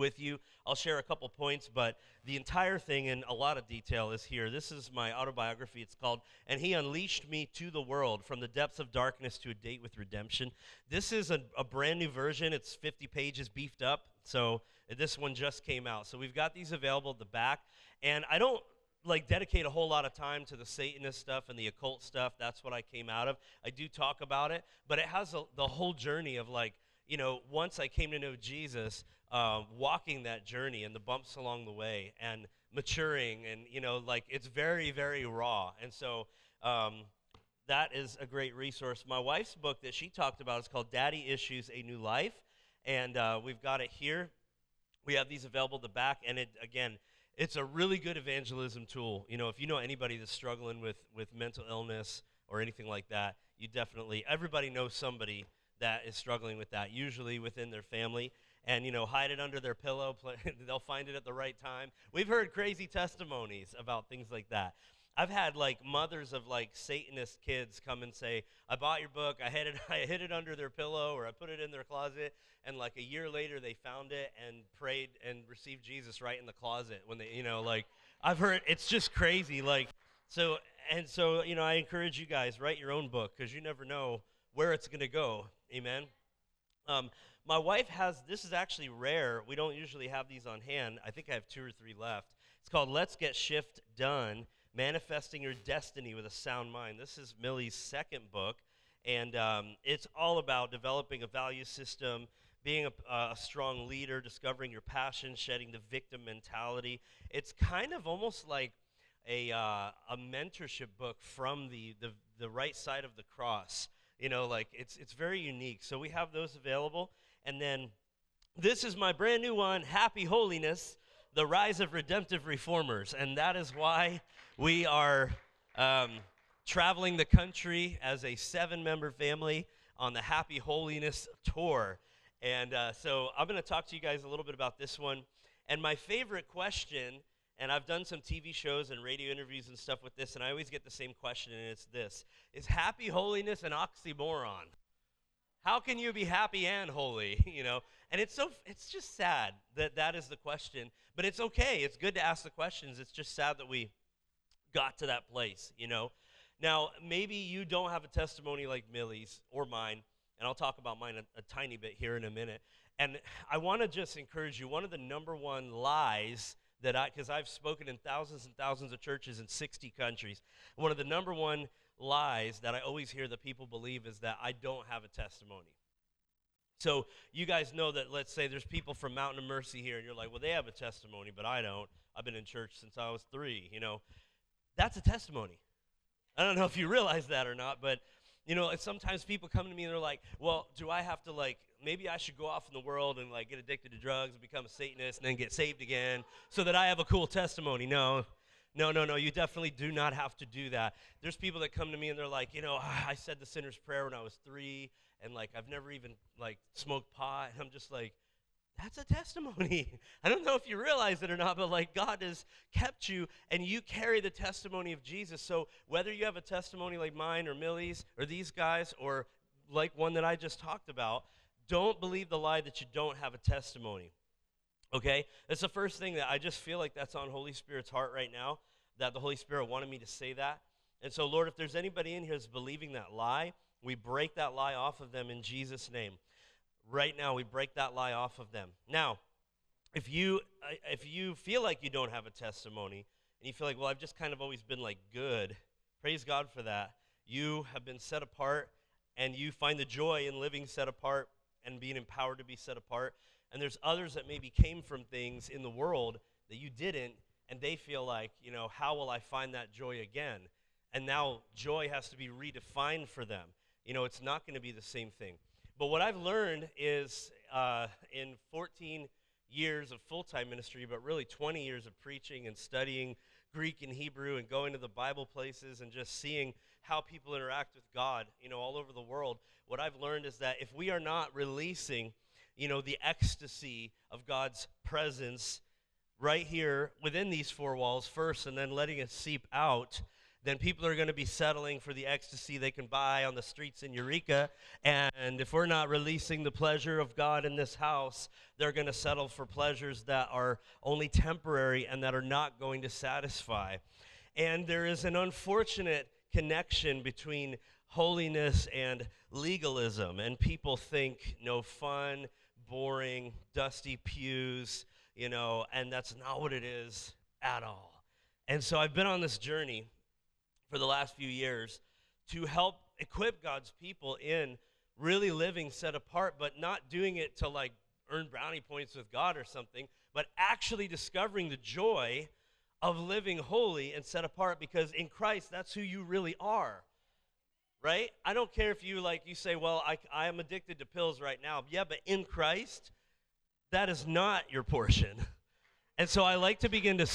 with you. I'll share a couple points, but the entire thing in a lot of detail is here. This is my autobiography. It's called And He Unleashed Me to the World From the Depths of Darkness to a Date with Redemption. This is a, a brand new version. It's 50 pages beefed up. So uh, this one just came out. So we've got these available at the back. And I don't like dedicate a whole lot of time to the satanist stuff and the occult stuff that's what i came out of i do talk about it but it has a, the whole journey of like you know once i came to know jesus uh, walking that journey and the bumps along the way and maturing and you know like it's very very raw. And so um, that is a great resource. My wife's book that she talked about is called daddy issues a new life. And uh, we've got it here. We have these available at the back. And it again it's a really good evangelism tool. You know if you know anybody that's struggling with with mental illness or anything like that you definitely everybody knows somebody that is struggling with that usually within their family and you know hide it under their pillow they'll find it at the right time. We've heard crazy testimonies about things like that. I've had like mothers of like satanist kids come and say i bought your book i hid it i hid it under their pillow or i put it in their closet and like a year later they found it and prayed and received jesus right in the closet when they you know like i've heard it's just crazy like so and so you know i encourage you guys write your own book because you never know where it's going to go amen? Um, my wife has this is actually rare. We don't usually have these on hand. I think I have two or three left. It's called Let's Get Shift Done Manifesting Your Destiny with a Sound Mind. This is Millie's second book, and um, it's all about developing a value system, being a, a, strong leader, discovering your passion, shedding the victim mentality. It's kind of almost like a, uh, a mentorship book from the, the, the right side of the cross. You know, like it's, it's very unique. So we have those available. And then this is my brand new one, Happy Holiness, the Rise of Redemptive Reformers. And that is why we are um, traveling the country as a seven member family on the Happy Holiness Tour. And uh, so I'm going to talk to you guys a little bit about this one. And my favorite question, and I've done some TV shows and radio interviews and stuff with this, and I always get the same question, and it's this Is happy holiness an oxymoron? How can you be happy and holy? You know, and it's so it's just sad that that is the question. But it's okay. It's good to ask the questions. It's just sad that we got to that place. You know. Now maybe you don't have a testimony like Millie's or mine, and I'll talk about mine a, a tiny bit here in a minute. And I want to just encourage you. One of the number one lies that I, because I've spoken in thousands and thousands of churches in 60 countries, one of the number one lies that I always hear that people believe is that I don't have a testimony. So you guys know that, let's say there's people from Mountain of Mercy here, and you're like, well, they have a testimony, but I don't. I've been in church since I was three, you know. That's a testimony. I don't know if you realize that or not, but, you know, sometimes people come to me and they're like, well, do I have to, like, maybe I should go off in the world and, like, get addicted to drugs and become a Satanist and then get saved again so that I have a cool testimony? No. No, no, no, you definitely do not have to do that. There's people that come to me and they're like, you know, ah, I said the sinner's prayer when I was three and like I've never even like smoked pot. And I'm just like, that's a testimony. I don't know if you realize it or not, but like God has kept you and you carry the testimony of Jesus. So whether you have a testimony like mine or Millie's or these guys or like one that I just talked about, don't believe the lie that you don't have a testimony. Okay? That's the first thing that I just feel like that's on Holy Spirit's heart right now, that the Holy Spirit wanted me to say that. And so, Lord, if there's anybody in here that's believing that lie, we break that lie off of them in Jesus' name. Right now, we break that lie off of them. Now, if you if you feel like you don't have a testimony and you feel like, well, I've just kind of always been like good, praise God for that. You have been set apart and you find the joy in living set apart and being empowered to be set apart. And there's others that maybe came from things in the world that you didn't, and they feel like, you know, how will I find that joy again? And now joy has to be redefined for them you know, it's not going to be the same thing. But what I've learned is uh, in 14 years of full time ministry, but really 20 years of preaching and studying Greek and Hebrew and going to the Bible places and just seeing how people interact with God, you know, all over the world, what I've learned is that if we are not releasing, you know, the ecstasy of God's presence right here within these four walls first and then letting it seep out, then people are going to be settling for the ecstasy they can buy on the streets in Eureka. And if we're not releasing the pleasure of God in this house, they're going to settle for pleasures that are only temporary and that are not going to satisfy. And there is an unfortunate connection between holiness and legalism. And people think no fun, boring, dusty pews, you know, and that's not what it is at all. And so I've been on this journey for the last few years to help equip God's people in really living set apart, but not doing it to like earn brownie points with God or something, but actually discovering the joy of living holy and set apart because in Christ, that's who you really are. Right? I don't care if you like, you say, well, I, I am addicted to pills right now. Yeah, but in Christ, that is not your portion. And so I like to begin to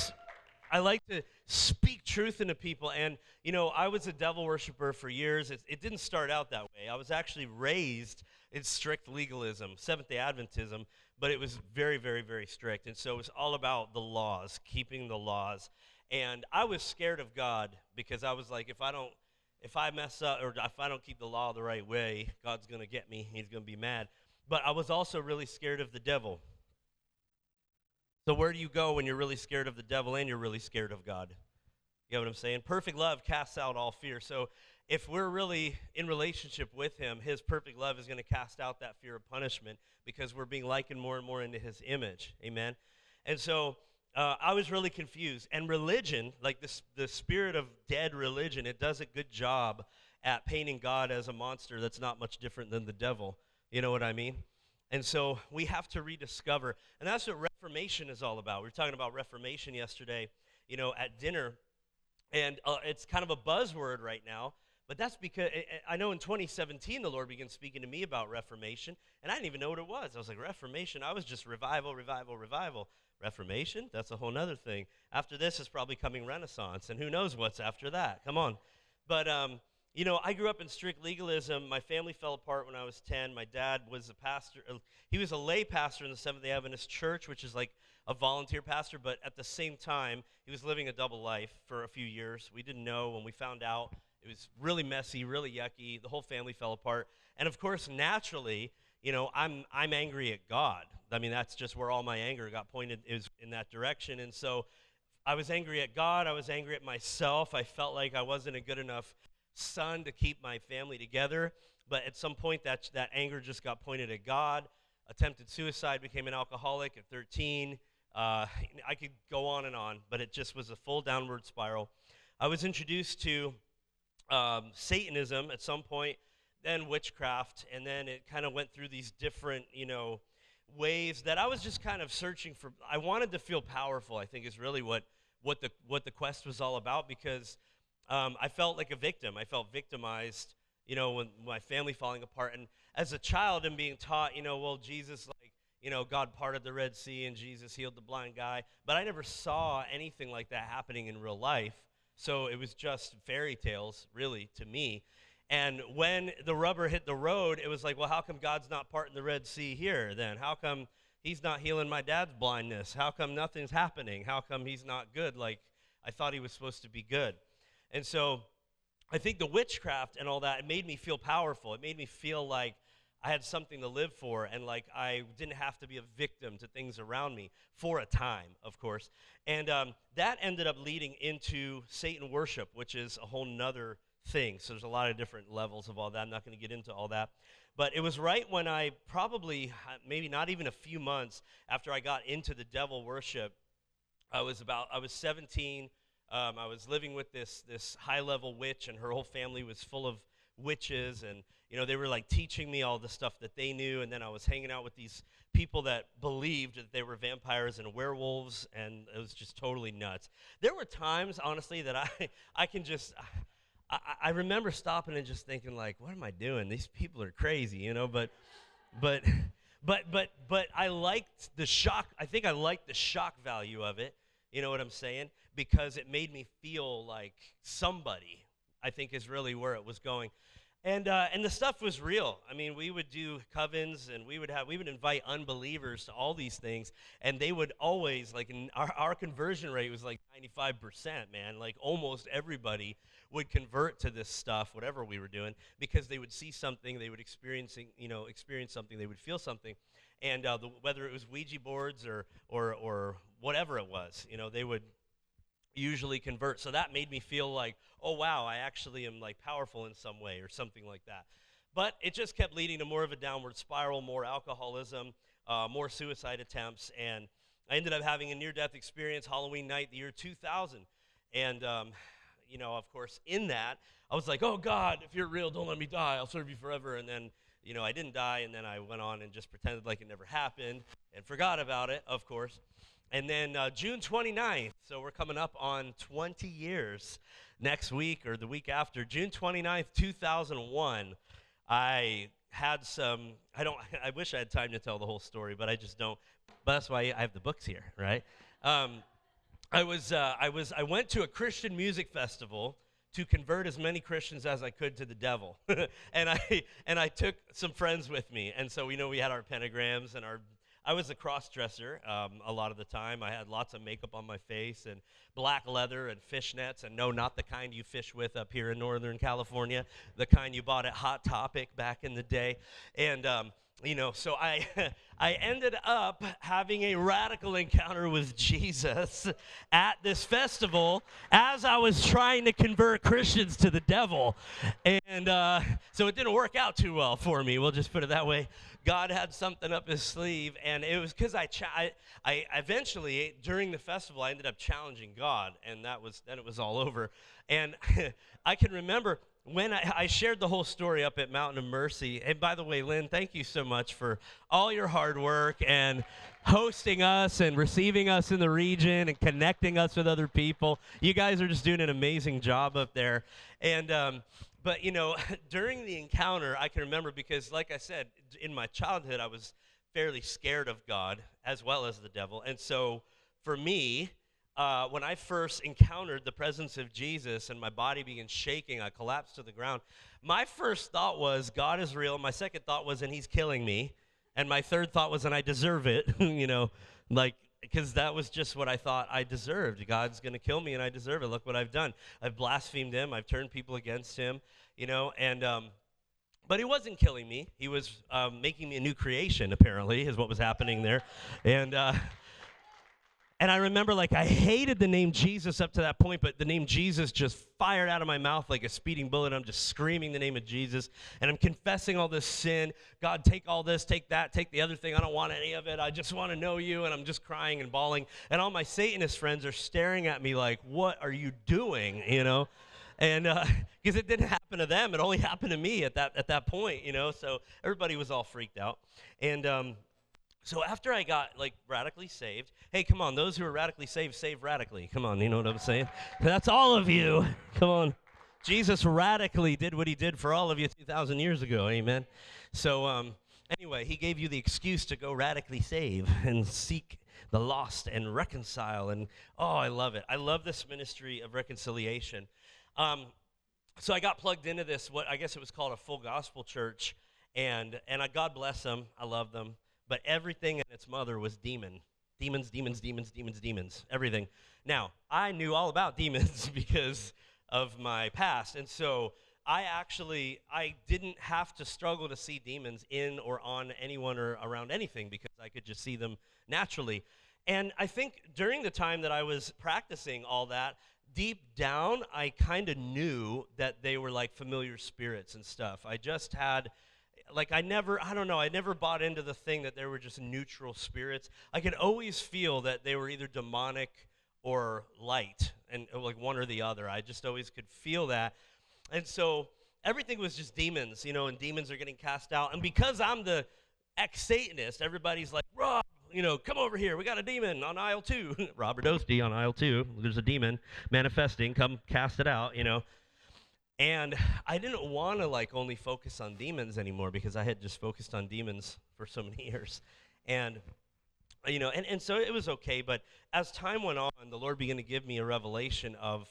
I like to speak truth into people. And, you know, I was a devil worshiper for years. It, it didn't start out that way. I was actually raised in strict legalism, Seventh day Adventism, but it was very, very, very strict. And so it was all about the laws, keeping the laws. And I was scared of God because I was like, if I don't, if I mess up or if I don't keep the law the right way, God's going to get me. He's going to be mad. But I was also really scared of the devil so, where do you go when you're really scared of the devil and you're really scared of God? You know what I'm saying? Perfect love casts out all fear. So, if we're really in relationship with Him, His perfect love is going to cast out that fear of punishment because we're being likened more and more into His image. Amen? And so, uh, I was really confused. And religion, like this, the spirit of dead religion, it does a good job at painting God as a monster that's not much different than the devil. You know what I mean? And so we have to rediscover. And that's what Reformation is all about. We were talking about Reformation yesterday, you know, at dinner. And uh, it's kind of a buzzword right now. But that's because I know in 2017 the Lord began speaking to me about Reformation, and I didn't even know what it was. I was like, Reformation? I was just revival, revival, revival. Reformation? That's a whole other thing. After this is probably coming Renaissance, and who knows what's after that. Come on. But um, you know, I grew up in strict legalism. My family fell apart when I was 10. My dad was a pastor. Uh, he was a lay pastor in the Seventh day Adventist church, which is like a volunteer pastor, but at the same time, he was living a double life for a few years. We didn't know when we found out. It was really messy, really yucky. The whole family fell apart. And of course, naturally, you know, I'm, I'm angry at God. I mean, that's just where all my anger got pointed is in that direction. And so I was angry at God. I was angry at myself. I felt like I wasn't a good enough son to keep my family together. But at some point, that, that anger just got pointed at God. Attempted suicide, became an alcoholic at 13. Uh, I could go on and on, but it just was a full downward spiral. I was introduced to um, Satanism at some point. Then witchcraft, and then it kind of went through these different, you know, ways that I was just kind of searching for. I wanted to feel powerful. I think is really what what the what the quest was all about because um, I felt like a victim. I felt victimized, you know, when my family falling apart, and as a child and being taught, you know, well, Jesus like. You know, God parted the Red Sea and Jesus healed the blind guy. But I never saw anything like that happening in real life. So it was just fairy tales, really, to me. And when the rubber hit the road, it was like, well, how come God's not parting the Red Sea here then? How come he's not healing my dad's blindness? How come nothing's happening? How come he's not good like I thought he was supposed to be good? And so I think the witchcraft and all that, it made me feel powerful. It made me feel like I had something to live for and like I didn't have to be a victim to things around me for a time, of course. And um, that ended up leading into Satan worship, which is a whole nother thing. So there's a lot of different levels of all that. I'm not going to get into all that. But it was right when I probably, uh, maybe not even a few months after I got into the devil worship, I was about, I was 17. Um, I was living with this, this high level witch, and her whole family was full of witches. And, you know, they were like teaching me all the stuff that they knew. And then I was hanging out with these people that believed that they were vampires and werewolves. And it was just totally nuts. There were times, honestly, that I, I can just, I, I remember stopping and just thinking like, what am I doing? These people are crazy, you know. But, but, but, but, but I liked the shock. I think I liked the shock value of it. You know what I'm saying? Because it made me feel like somebody. I think is really where it was going. And, uh, and the stuff was real. I mean, we would do covens and we would have, we would invite unbelievers to all these things. And they would always, like, our, our conversion rate was like 95%, man. Like, almost everybody would convert to this stuff, whatever we were doing, because they would see something, they would experience, you know, experience something, they would feel something, and uh, the, whether it was Ouija boards or or or whatever it was, you know, they would usually convert. So that made me feel like, oh wow, I actually am like powerful in some way or something like that. But it just kept leading to more of a downward spiral, more alcoholism, uh, more suicide attempts, and I ended up having a near-death experience Halloween night, the year 2000, and um, you know, of course, in that, I was like, oh God, if you're real, don't let me die. I'll serve you forever. And then, you know, I didn't die. And then I went on and just pretended like it never happened and forgot about it, of course. And then uh, June 29th, so we're coming up on 20 years next week or the week after, June 29th, 2001, I had some, I don't, I wish I had time to tell the whole story, but I just don't. But that's why I have the books here, right? Um, I was, uh, I was, I went to a Christian music festival to convert as many Christians as I could to the devil, and I and I took some friends with me, and so we know we had our pentagrams and our. I was a cross dresser um, a lot of the time. I had lots of makeup on my face and black leather and fishnets, and no, not the kind you fish with up here in Northern California, the kind you bought at Hot Topic back in the day, and. Um, you know, so I, I ended up having a radical encounter with Jesus at this festival as I was trying to convert Christians to the devil. And uh, so it didn't work out too well for me. We'll just put it that way. God had something up his sleeve, and it was because I, cha- I, I eventually during the festival I ended up challenging God, and that was then it was all over. And I can remember when I, I, shared the whole story up at Mountain of Mercy, and by the way, Lynn, thank you so much for all your hard work and hosting us and receiving us in the region and connecting us with other people. You guys are just doing an amazing job up there. And, um, but you know, during the encounter, I can remember because, like I said, in my childhood, I was fairly scared of God as well as the devil. And so for me, uh, when I first encountered the presence of Jesus and my body began shaking, I collapsed to the ground. My first thought was, God is real. My second thought was, and He's killing me. And my third thought was, and I deserve it. you know, like, because that was just what I thought I deserved. God's going to kill me, and I deserve it. Look what I've done. I've blasphemed Him, I've turned people against Him, you know, and. Um, but he wasn't killing me. He was um, making me a new creation, apparently, is what was happening there. And uh, and I remember, like, I hated the name Jesus up to that point, but the name Jesus just fired out of my mouth like a speeding bullet. I'm just screaming the name of Jesus, and I'm confessing all this sin. God, take all this, take that, take the other thing. I don't want any of it. I just want to know you. And I'm just crying and bawling. And all my Satanist friends are staring at me like, What are you doing? You know? and because uh, it didn't happen to them, it only happened to me at that at that point, you know. So everybody was all freaked out, and um, so after I got like radically saved, hey, come on, those who are radically saved, save radically. Come on, you know what I'm saying? That's all of you. Come on. Jesus radically did what he did for all of you 2,000 years ago. Amen. So, um, anyway, he gave you the excuse to go radically save and seek the lost and reconcile. And oh, I love it. I love this ministry of reconciliation. Um, so I got plugged into this. What I guess it was called a full gospel church, and and I, God bless them. I love them. But everything in its mother was demon. Demons, demons, demons, demons, demons, everything. Now, I knew all about demons because of my past. And so I actually I didn't have to struggle to see demons in or on anyone or around anything because I could just see them naturally. And I think during the time that I was practicing all that, deep down I kind of knew that they were like familiar spirits and stuff. I just had like I never I don't know, I never bought into the thing that they were just neutral spirits. I could always feel that they were either demonic or light and uh, like one or the other. I just always could feel that. And so everything was just demons, you know, and demons are getting cast out. And because I'm the ex Satanist, everybody's like, Rob, you know, come over here. We got a demon on aisle two. Rob Radosti on aisle two. There's a demon manifesting. Come cast it out, you know. And I didn't want to like only focus on demons anymore because I had just focused on demons for so many years. And you know, and, and so it was okay, but as time went on, the Lord began to give me a revelation of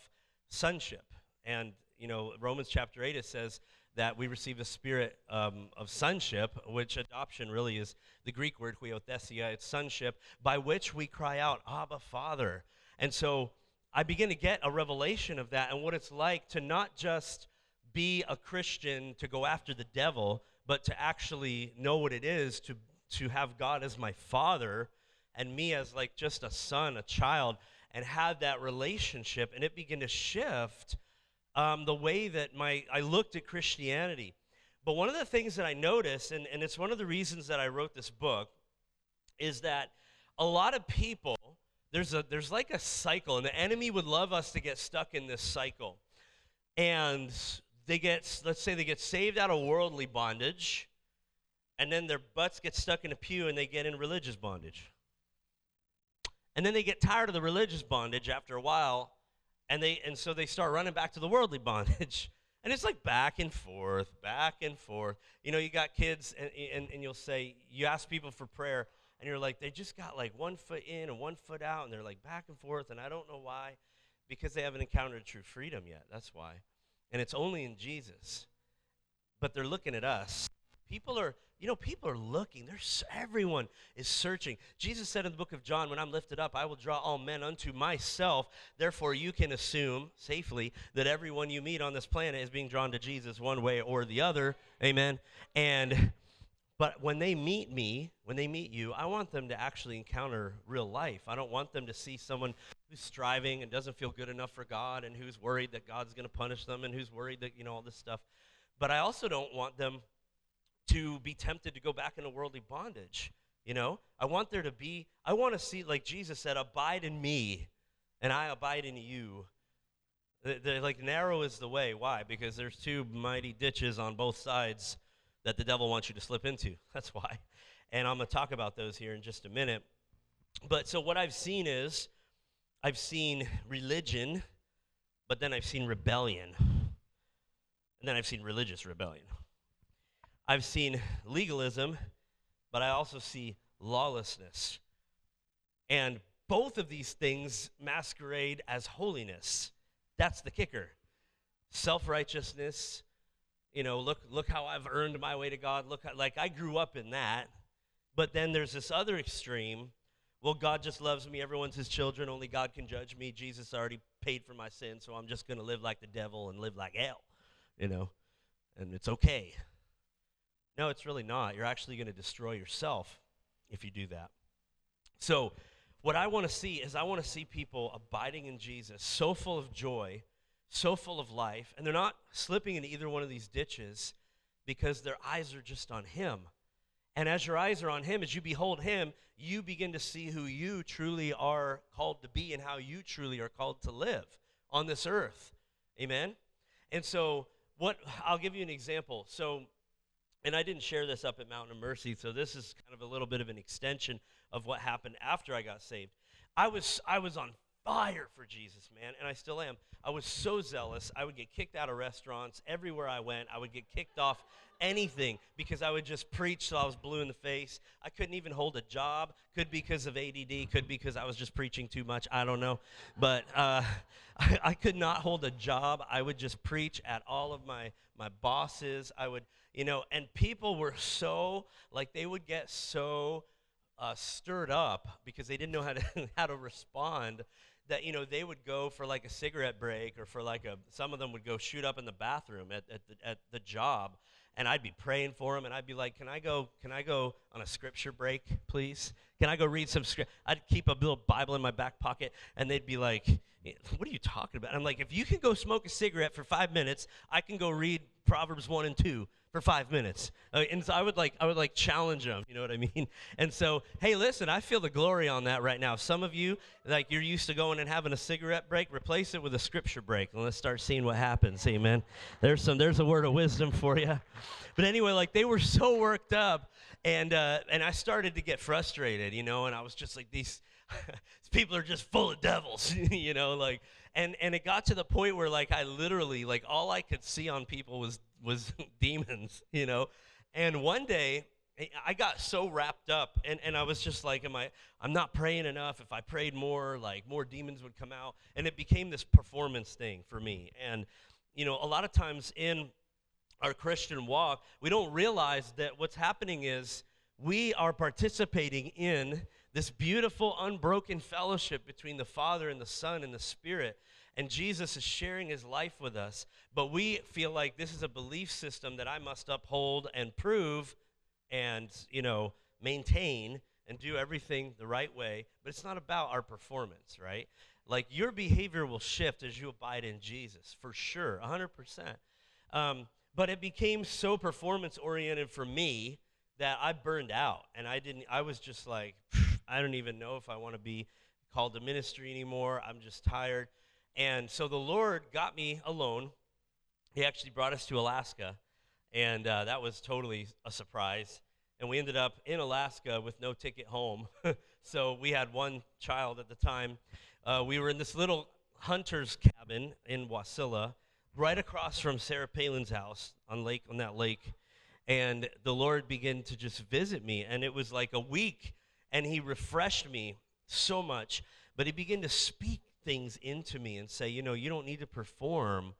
sonship. And, you know, Romans chapter 8, it says that we receive a spirit um, of sonship, which adoption really is the Greek word huiothesia, it's sonship, by which we cry out, Abba, Father. And so I begin to get a revelation of that and what it's like to not just be a Christian to go after the devil, but to actually know what it is to, to have God as my father and me as like just a son, a child, and have that relationship, and it began to shift um, the way that my I looked at Christianity. But one of the things that I noticed, and, and it's one of the reasons that I wrote this book, is that a lot of people there's a there's like a cycle, and the enemy would love us to get stuck in this cycle. And they get let's say they get saved out of worldly bondage, and then their butts get stuck in a pew and they get in religious bondage. And then they get tired of the religious bondage after a while, and they and so they start running back to the worldly bondage. And it's like back and forth, back and forth. You know, you got kids, and, and, and you'll say, you ask people for prayer, and you're like, they just got like one foot in and one foot out, and they're like back and forth, and I don't know why. Because they haven't encountered true freedom yet. That's why. And it's only in Jesus. But they're looking at us. People are you know, people are looking. There's everyone is searching. Jesus said in the book of John, "When I'm lifted up, I will draw all men unto myself." Therefore, you can assume safely that everyone you meet on this planet is being drawn to Jesus one way or the other. Amen. And but when they meet me, when they meet you, I want them to actually encounter real life. I don't want them to see someone who's striving and doesn't feel good enough for God and who's worried that God's going to punish them and who's worried that, you know, all this stuff. But I also don't want them to be tempted to go back into worldly bondage. You know, I want there to be, I want to see, like Jesus said, abide in me and I abide in you. The, the, like, narrow is the way. Why? Because there's two mighty ditches on both sides that the devil wants you to slip into. That's why. And I'm going to talk about those here in just a minute. But so what I've seen is, I've seen religion, but then I've seen rebellion. And then I've seen religious rebellion. I've seen legalism, but I also see lawlessness. And both of these things masquerade as holiness. That's the kicker. Self righteousness, you know, look, look how I've earned my way to God. Look, how, like I grew up in that. But then there's this other extreme. Well, God just loves me. Everyone's his children. Only God can judge me. Jesus already paid for my sin, so I'm just going to live like the devil and live like hell, you know, and it's okay. No, it's really not. You're actually going to destroy yourself if you do that. So, what I want to see is I want to see people abiding in Jesus, so full of joy, so full of life, and they're not slipping into either one of these ditches because their eyes are just on Him. And as your eyes are on Him, as you behold Him, you begin to see who you truly are called to be and how you truly are called to live on this earth. Amen? And so, what I'll give you an example. So, and I didn't share this up at Mountain of Mercy, so this is kind of a little bit of an extension of what happened after I got saved. I was I was on fire for Jesus, man, and I still am. I was so zealous. I would get kicked out of restaurants everywhere I went. I would get kicked off anything because I would just preach so I was blue in the face. I couldn't even hold a job. Could be because of ADD, could be because I was just preaching too much. I don't know. But uh, I, I could not hold a job. I would just preach at all of my, my bosses. I would, you know, and people were so, like, they would get so uh, stirred up because they didn't know how to, how to respond that you know they would go for like a cigarette break or for like a some of them would go shoot up in the bathroom at, at, the, at the job and I'd be praying for them, and I'd be like, "Can I go? Can I go on a scripture break, please? Can I go read some script?" I'd keep a little Bible in my back pocket, and they'd be like, eh, "What are you talking about?" I'm like, "If you can go smoke a cigarette for five minutes, I can go read Proverbs one and two for five minutes. Uh, and so I would like I would like challenge them. You know what I mean? And so hey, listen, I feel the glory on that right now. Some of you like you're used to going and having a cigarette break, replace it with a scripture break, and let's start seeing what happens. Amen. There's some there's a word of wisdom for you. But anyway, like they were so worked up, and uh, and I started to get frustrated, you know, and I was just like these. people are just full of devils, you know, like and and it got to the point where like I literally like all I could see on people was was demons, you know. And one day I got so wrapped up and, and I was just like, Am I I'm not praying enough. If I prayed more, like more demons would come out. And it became this performance thing for me. And, you know, a lot of times in our Christian walk, we don't realize that what's happening is we are participating in this beautiful, unbroken fellowship between the Father and the Son and the Spirit and Jesus is sharing his life with us, but we feel like this is a belief system that I must uphold and prove and, you know, maintain and do everything the right way, but it's not about our performance, right? Like your behavior will shift as you abide in Jesus, for sure, 100%. Um, but it became so performance oriented for me that I burned out and I didn't, I was just like, I don't even know if I want to be called to ministry anymore. I'm just tired. And so the Lord got me alone. He actually brought us to Alaska, and uh, that was totally a surprise. And we ended up in Alaska with no ticket home. so we had one child at the time. Uh, we were in this little hunter's cabin in Wasilla, right across from Sarah Palin's house on lake on that lake. And the Lord began to just visit me, and it was like a week, and He refreshed me so much. But He began to speak things into me and say, you know, you don't need to perform.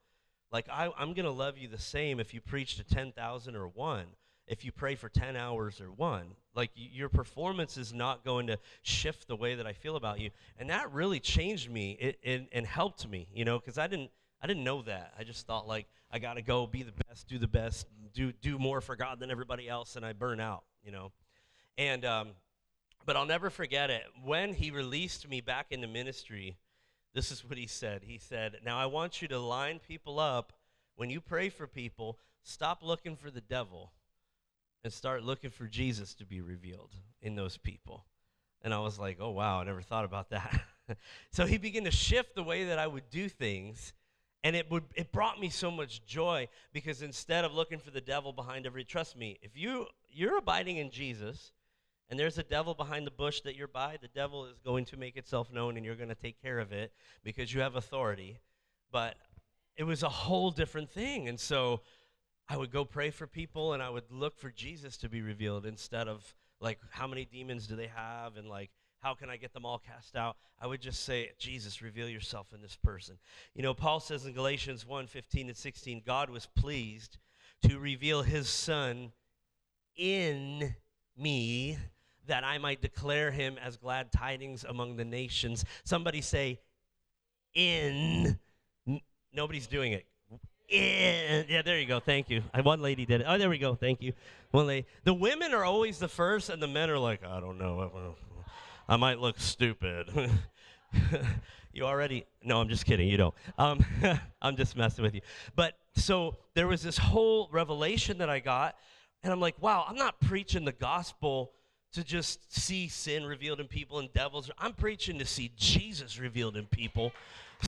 Like, I, I'm going to love you the same if you preach to 10,000 or one, if you pray for 10 hours or one. Like, your performance is not going to shift the way that I feel about you. And that really changed me it, it, and helped me, you know, because I didn't. I didn't know that. I just thought like I got to go be the best, do the best, do do more for God than everybody else, and I burn out, you know. And um, but I'll never forget it when He released me back into ministry. This is what he said. He said, Now I want you to line people up. When you pray for people, stop looking for the devil and start looking for Jesus to be revealed in those people. And I was like, Oh, wow, I never thought about that. so he began to shift the way that I would do things. And it would it brought me so much joy because instead of looking for the devil behind every trust me, if you you're abiding in Jesus, and there's a devil behind the bush that you're by, the devil is going to make itself known and you're going to take care of it because you have authority. But it was a whole different thing. And so I would go pray for people and I would look for Jesus to be revealed instead of like how many demons do they have and like how can I get them all cast out? I would just say, Jesus, reveal yourself in this person. You know, Paul says in Galatians 1 15 and 16, God was pleased to reveal his son in me that I might declare him as glad tidings among the nations. Somebody say, in. N- nobody's doing it. In. Yeah, there you go. Thank you. One lady did it. Oh, there we go. Thank you. One lady. The women are always the first, and the men are like, I don't know. I might look stupid. you already no i'm just kidding you don't um, i'm just messing with you but so there was this whole revelation that i got and i'm like wow i'm not preaching the gospel to just see sin revealed in people and devils. I'm preaching to see Jesus revealed in people.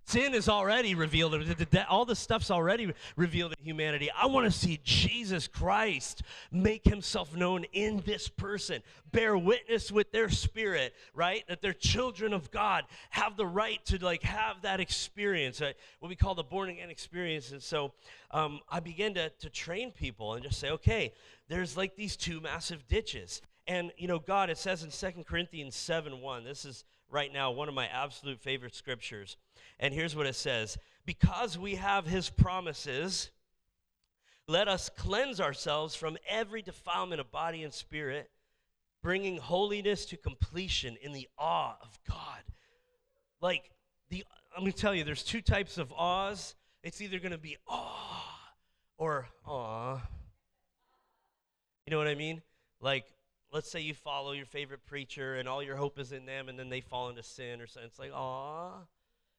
Sin is already revealed. All the stuff's already revealed in humanity. I want to see Jesus Christ make himself known in this person, bear witness with their spirit, right? That they're children of God, have the right to like have that experience, right? what we call the born again experience. And so um, I began to, to train people and just say, okay, there's like these two massive ditches. And, you know, God, it says in Second Corinthians 7 1, this is right now one of my absolute favorite scriptures. And here's what it says Because we have his promises, let us cleanse ourselves from every defilement of body and spirit, bringing holiness to completion in the awe of God. Like, the, I'm going to tell you, there's two types of awes. It's either going to be awe or awe. You know what I mean? Like, let's say you follow your favorite preacher and all your hope is in them and then they fall into sin or something. It's like, aw.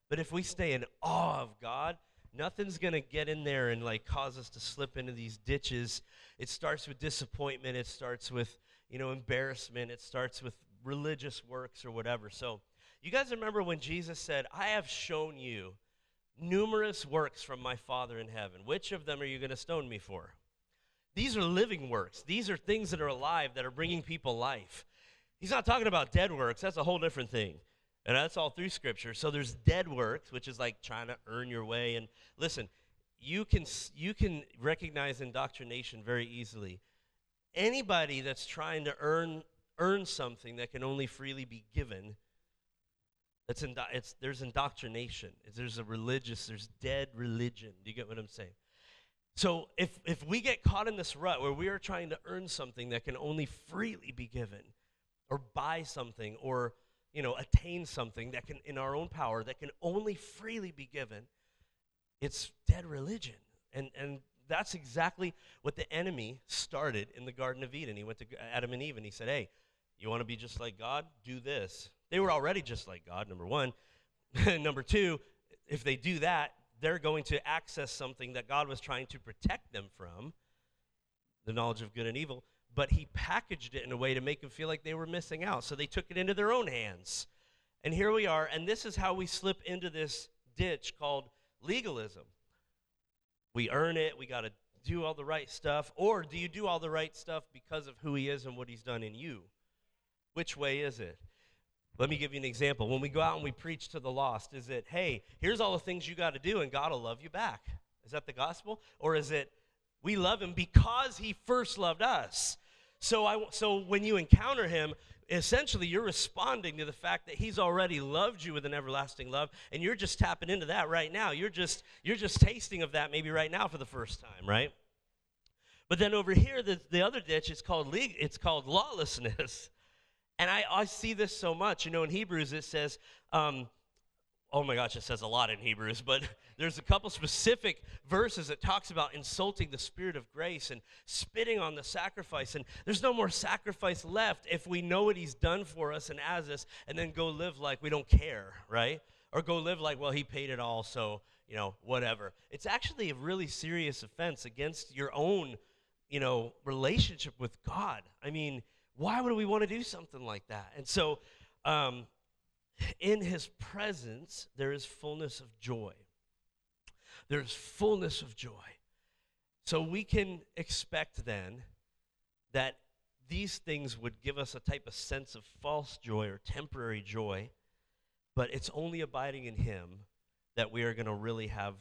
But if we stay in awe of God, nothing's going to get in there and like cause us to slip into these ditches. It starts with disappointment. It starts with, you know, embarrassment. It starts with religious works or whatever. So, you guys remember when Jesus said, I have shown you numerous works from my Father in heaven. Which of them are you going to stone me for? These are living works. These are things that are alive that are bringing people life. He's not talking about dead works. That's a whole different thing. And that's all through Scripture. So there's dead works, which is like trying to earn your way. And listen, you can, you can recognize indoctrination very easily. Anybody that's trying to earn, earn something that can only freely be given, that's indo- it's, there's indoctrination. There's a religious, there's dead religion. Do you get what I'm saying? So if, if we get caught in this rut where we are trying to earn something that can only freely be given, or buy something, or you know, attain something that can in our own power that can only freely be given, it's dead religion. And and that's exactly what the enemy started in the Garden of Eden. He went to Adam and Eve and he said, Hey, you want to be just like God? Do this. They were already just like God, number one. number two, if they do that, they're going to access something that God was trying to protect them from the knowledge of good and evil, but He packaged it in a way to make them feel like they were missing out. So they took it into their own hands. And here we are, and this is how we slip into this ditch called legalism. We earn it, we got to do all the right stuff, or do you do all the right stuff because of who He is and what He's done in you? Which way is it? Let me give you an example. When we go out and we preach to the lost, is it, hey, here's all the things you got to do and God will love you back? Is that the gospel? Or is it, we love him because he first loved us? So, I, so when you encounter him, essentially you're responding to the fact that he's already loved you with an everlasting love and you're just tapping into that right now you're just you're just tasting of that maybe right now for the first time right but then over here the, the other ditch is called league it's called lawlessness And I, I see this so much. You know, in Hebrews it says, um, oh my gosh, it says a lot in Hebrews, but there's a couple specific verses that talks about insulting the spirit of grace and spitting on the sacrifice. And there's no more sacrifice left if we know what he's done for us and as us, and then go live like we don't care, right? Or go live like, well, he paid it all, so, you know, whatever. It's actually a really serious offense against your own, you know, relationship with God. I mean, why would we want to do something like that? And so, um, in his presence, there is fullness of joy. There's fullness of joy. So we can expect then that these things would give us a type of sense of false joy or temporary joy, but it's only abiding in him that we are going to really have,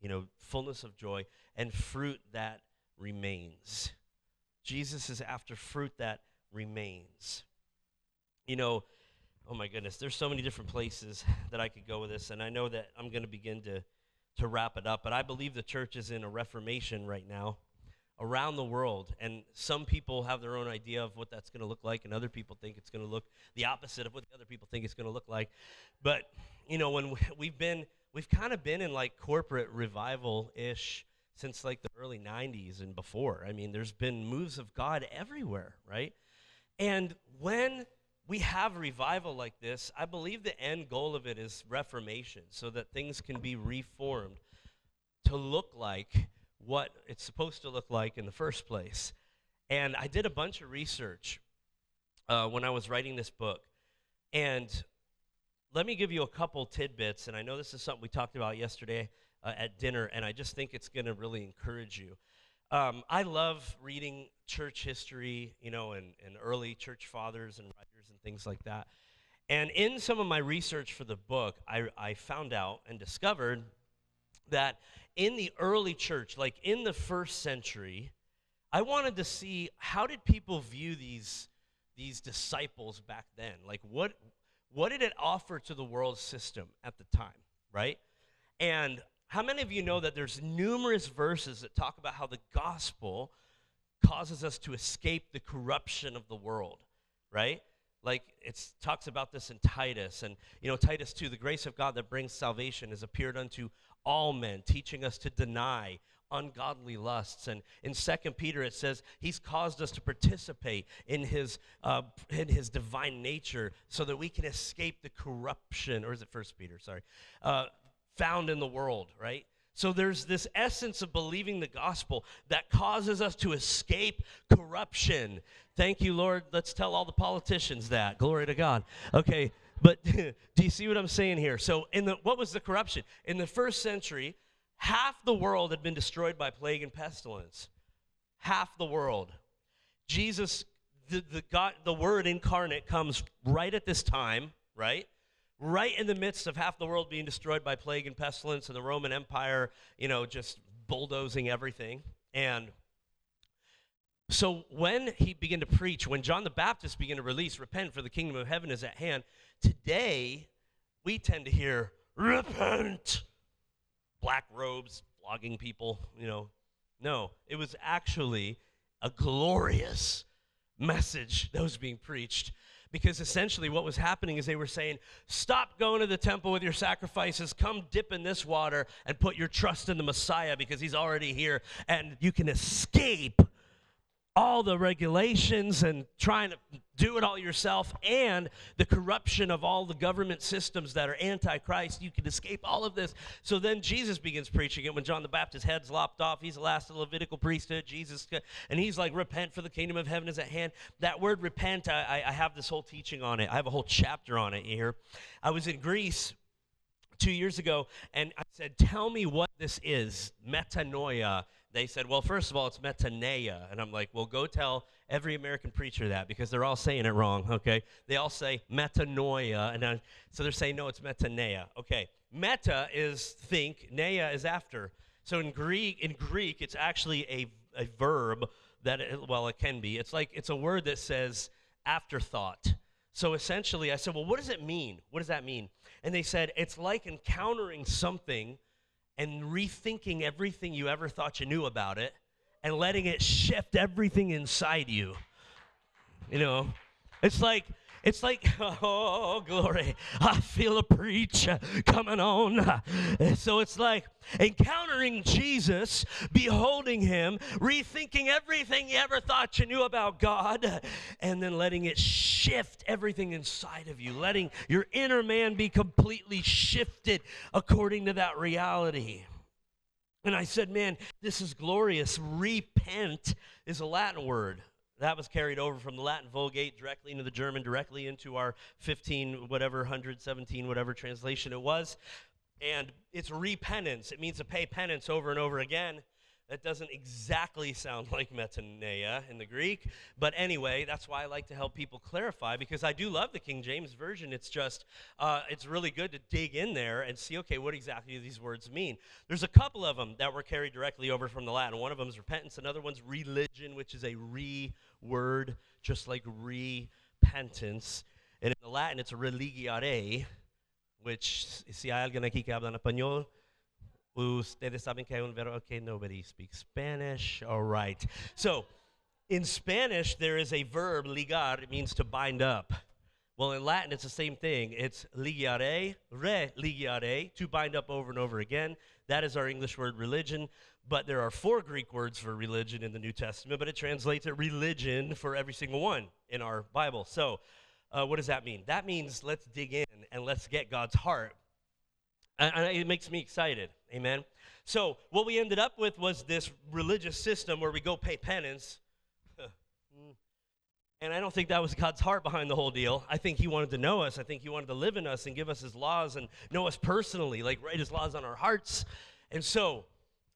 you know, fullness of joy and fruit that remains. Jesus is after fruit that remains. You know, oh my goodness, there's so many different places that I could go with this, and I know that I'm going to begin to to wrap it up, but I believe the church is in a reformation right now around the world, and some people have their own idea of what that's going to look like, and other people think it's going to look the opposite of what the other people think it's going to look like. But you know, when we've been, we've kind of been in like corporate revival ish since like the early 90s and before. I mean, there's been moves of God everywhere, right? And when we have revival like this, I believe the end goal of it is reformation so that things can be reformed to look like what it's supposed to look like in the first place. And I did a bunch of research uh, when I was writing this book. And let me give you a couple tidbits. And I know this is something we talked about yesterday uh, at dinner, and I just think it's going to really encourage you. Um, I love reading church history, you know, and, and early church fathers and writers and things like that. And in some of my research for the book, I, I found out and discovered that in the early church, like in the first century, I wanted to see how did people view these, these disciples back then? Like what, what did it offer to the world system at the time, right? And how many of you know that there's numerous verses that talk about how the gospel causes us to escape the corruption of the world, right? Like it talks about this in Titus, and you know, Titus 2, the grace of God that brings salvation has appeared unto all men, teaching us to deny ungodly lusts. And in Second Peter, it says he's caused us to participate in his uh, in his divine nature, so that we can escape the corruption. Or is it First Peter? Sorry, uh, found in the world. Right. So there's this essence of believing the gospel that causes us to escape corruption. Thank you, Lord. Let's tell all the politicians that. Glory to God. Okay, but do you see what I'm saying here? So in the what was the corruption? In the first century, half the world had been destroyed by plague and pestilence. Half the world. Jesus the, the God the word incarnate comes right at this time, right? Right in the midst of half the world being destroyed by plague and pestilence and the Roman Empire, you know, just bulldozing everything. And so when he began to preach, when John the Baptist began to release, repent for the kingdom of heaven is at hand, today we tend to hear, repent. Black robes, flogging people, you know. No, it was actually a glorious message that was being preached because essentially what was happening is they were saying, Stop going to the temple with your sacrifices, come dip in this water and put your trust in the Messiah because he's already here and you can escape all the regulations and trying to do it all yourself and the corruption of all the government systems that are antichrist you can escape all of this. So then jesus begins preaching it. When john the baptist's head's lopped off he's the last of the levitical priesthood jesus and he's like repent for the kingdom of heaven is at hand. That word repent i, I have this whole teaching on it. I have a whole chapter on it here. I was in greece two years ago and i said tell me what this is metanoia they said, well, first of all, it's metanoia. And I'm like, well, go tell every American preacher that because they're all saying it wrong, okay? They all say metanoia. And I, so they're saying, no, it's metanoia. Okay. Meta is think, nea is after. So in Greek, in Greek, it's actually a, a verb that, it, well, it can be. It's like, it's a word that says afterthought. So essentially, I said, well, what does it mean? What does that mean? And they said, it's like encountering something – and rethinking everything you ever thought you knew about it and letting it shift everything inside you. You know, it's like it's like, oh, glory. I feel a preach coming on. So it's like encountering Jesus, beholding him, rethinking everything you ever thought you knew about God, and then letting it shift everything inside of you, letting your inner man be completely shifted according to that reality. And I said, man, this is glorious. Repent is a Latin word that was carried over from the Latin Vulgate directly into the German, directly into our 15, whatever, 117, whatever translation it was. And it's repentance. It means to pay penance over and over again. That doesn't exactly sound like metanoia in the Greek. But anyway, that's why I like to help people clarify because I do love the King James Version. It's just, uh, it's really good to dig in there and see, okay, what exactly do these words mean? There's a couple of them that were carried directly over from the Latin. One of them is repentance, another one's religion, which is a re word, just like repentance. And in the Latin, it's religiare, which, si hay alguien aquí que habla en español, ustedes saben que hay un verbo, okay, nobody speaks Spanish. All right. So, in Spanish, there is a verb, ligar, it means to bind up. Well, in Latin, it's the same thing. It's ligare, re ligare, to bind up over and over again. That is our English word religion. But there are four Greek words for religion in the New Testament, but it translates it religion for every single one in our Bible. So, uh, what does that mean? That means let's dig in and let's get God's heart. And it makes me excited. Amen. So, what we ended up with was this religious system where we go pay penance. And I don't think that was God's heart behind the whole deal. I think He wanted to know us. I think He wanted to live in us and give us His laws and know us personally, like write His laws on our hearts. And so,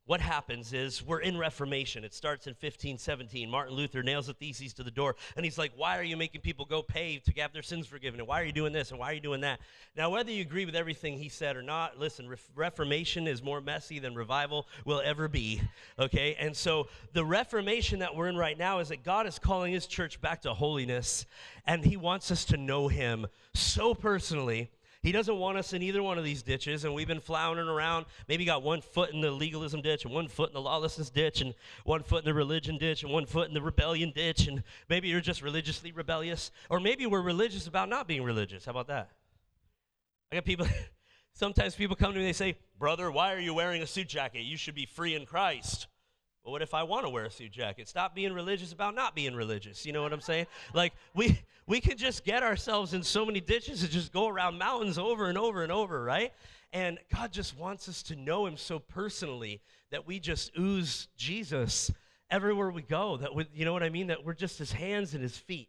what happens is we're in Reformation. It starts in 1517. Martin Luther nails the theses to the door, and he's like, Why are you making people go pay to have their sins forgiven? And why are you doing this? And why are you doing that? Now, whether you agree with everything he said or not, listen, Re- Reformation is more messy than revival will ever be, okay? And so the Reformation that we're in right now is that God is calling his church back to holiness, and he wants us to know him so personally he doesn't want us in either one of these ditches, and we've been floundering around. Maybe got one foot in the legalism ditch, and one foot in the lawlessness ditch, and one foot in the religion ditch, and one foot in the rebellion ditch, and maybe you're just religiously rebellious, or maybe we're religious about not being religious. How about that? I got people. Sometimes people come to me, they say, Brother, why are you wearing a suit jacket? You should be free in Christ. Well, what if I want to wear a suit jacket? Stop being religious about not being religious. You know what I'm saying? Like we we can just get ourselves in so many ditches and just go around mountains over and over and over, right? And God just wants us to know him so personally that we just ooze Jesus everywhere we go. That we, you know what I mean? That we're just his hands and his feet.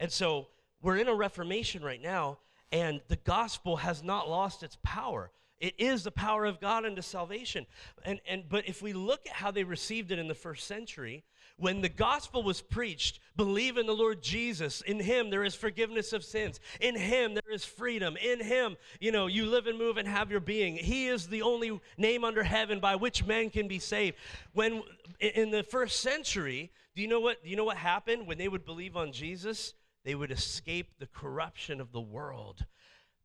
And so we're in a reformation right now, and the gospel has not lost its power. It is the power of God unto salvation. And, and, but if we look at how they received it in the first century, when the gospel was preached, believe in the Lord Jesus. In him there is forgiveness of sins. In him there is freedom. In him, you know, you live and move and have your being. He is the only name under heaven by which men can be saved. When in the first century, do you know what do you know what happened when they would believe on Jesus? They would escape the corruption of the world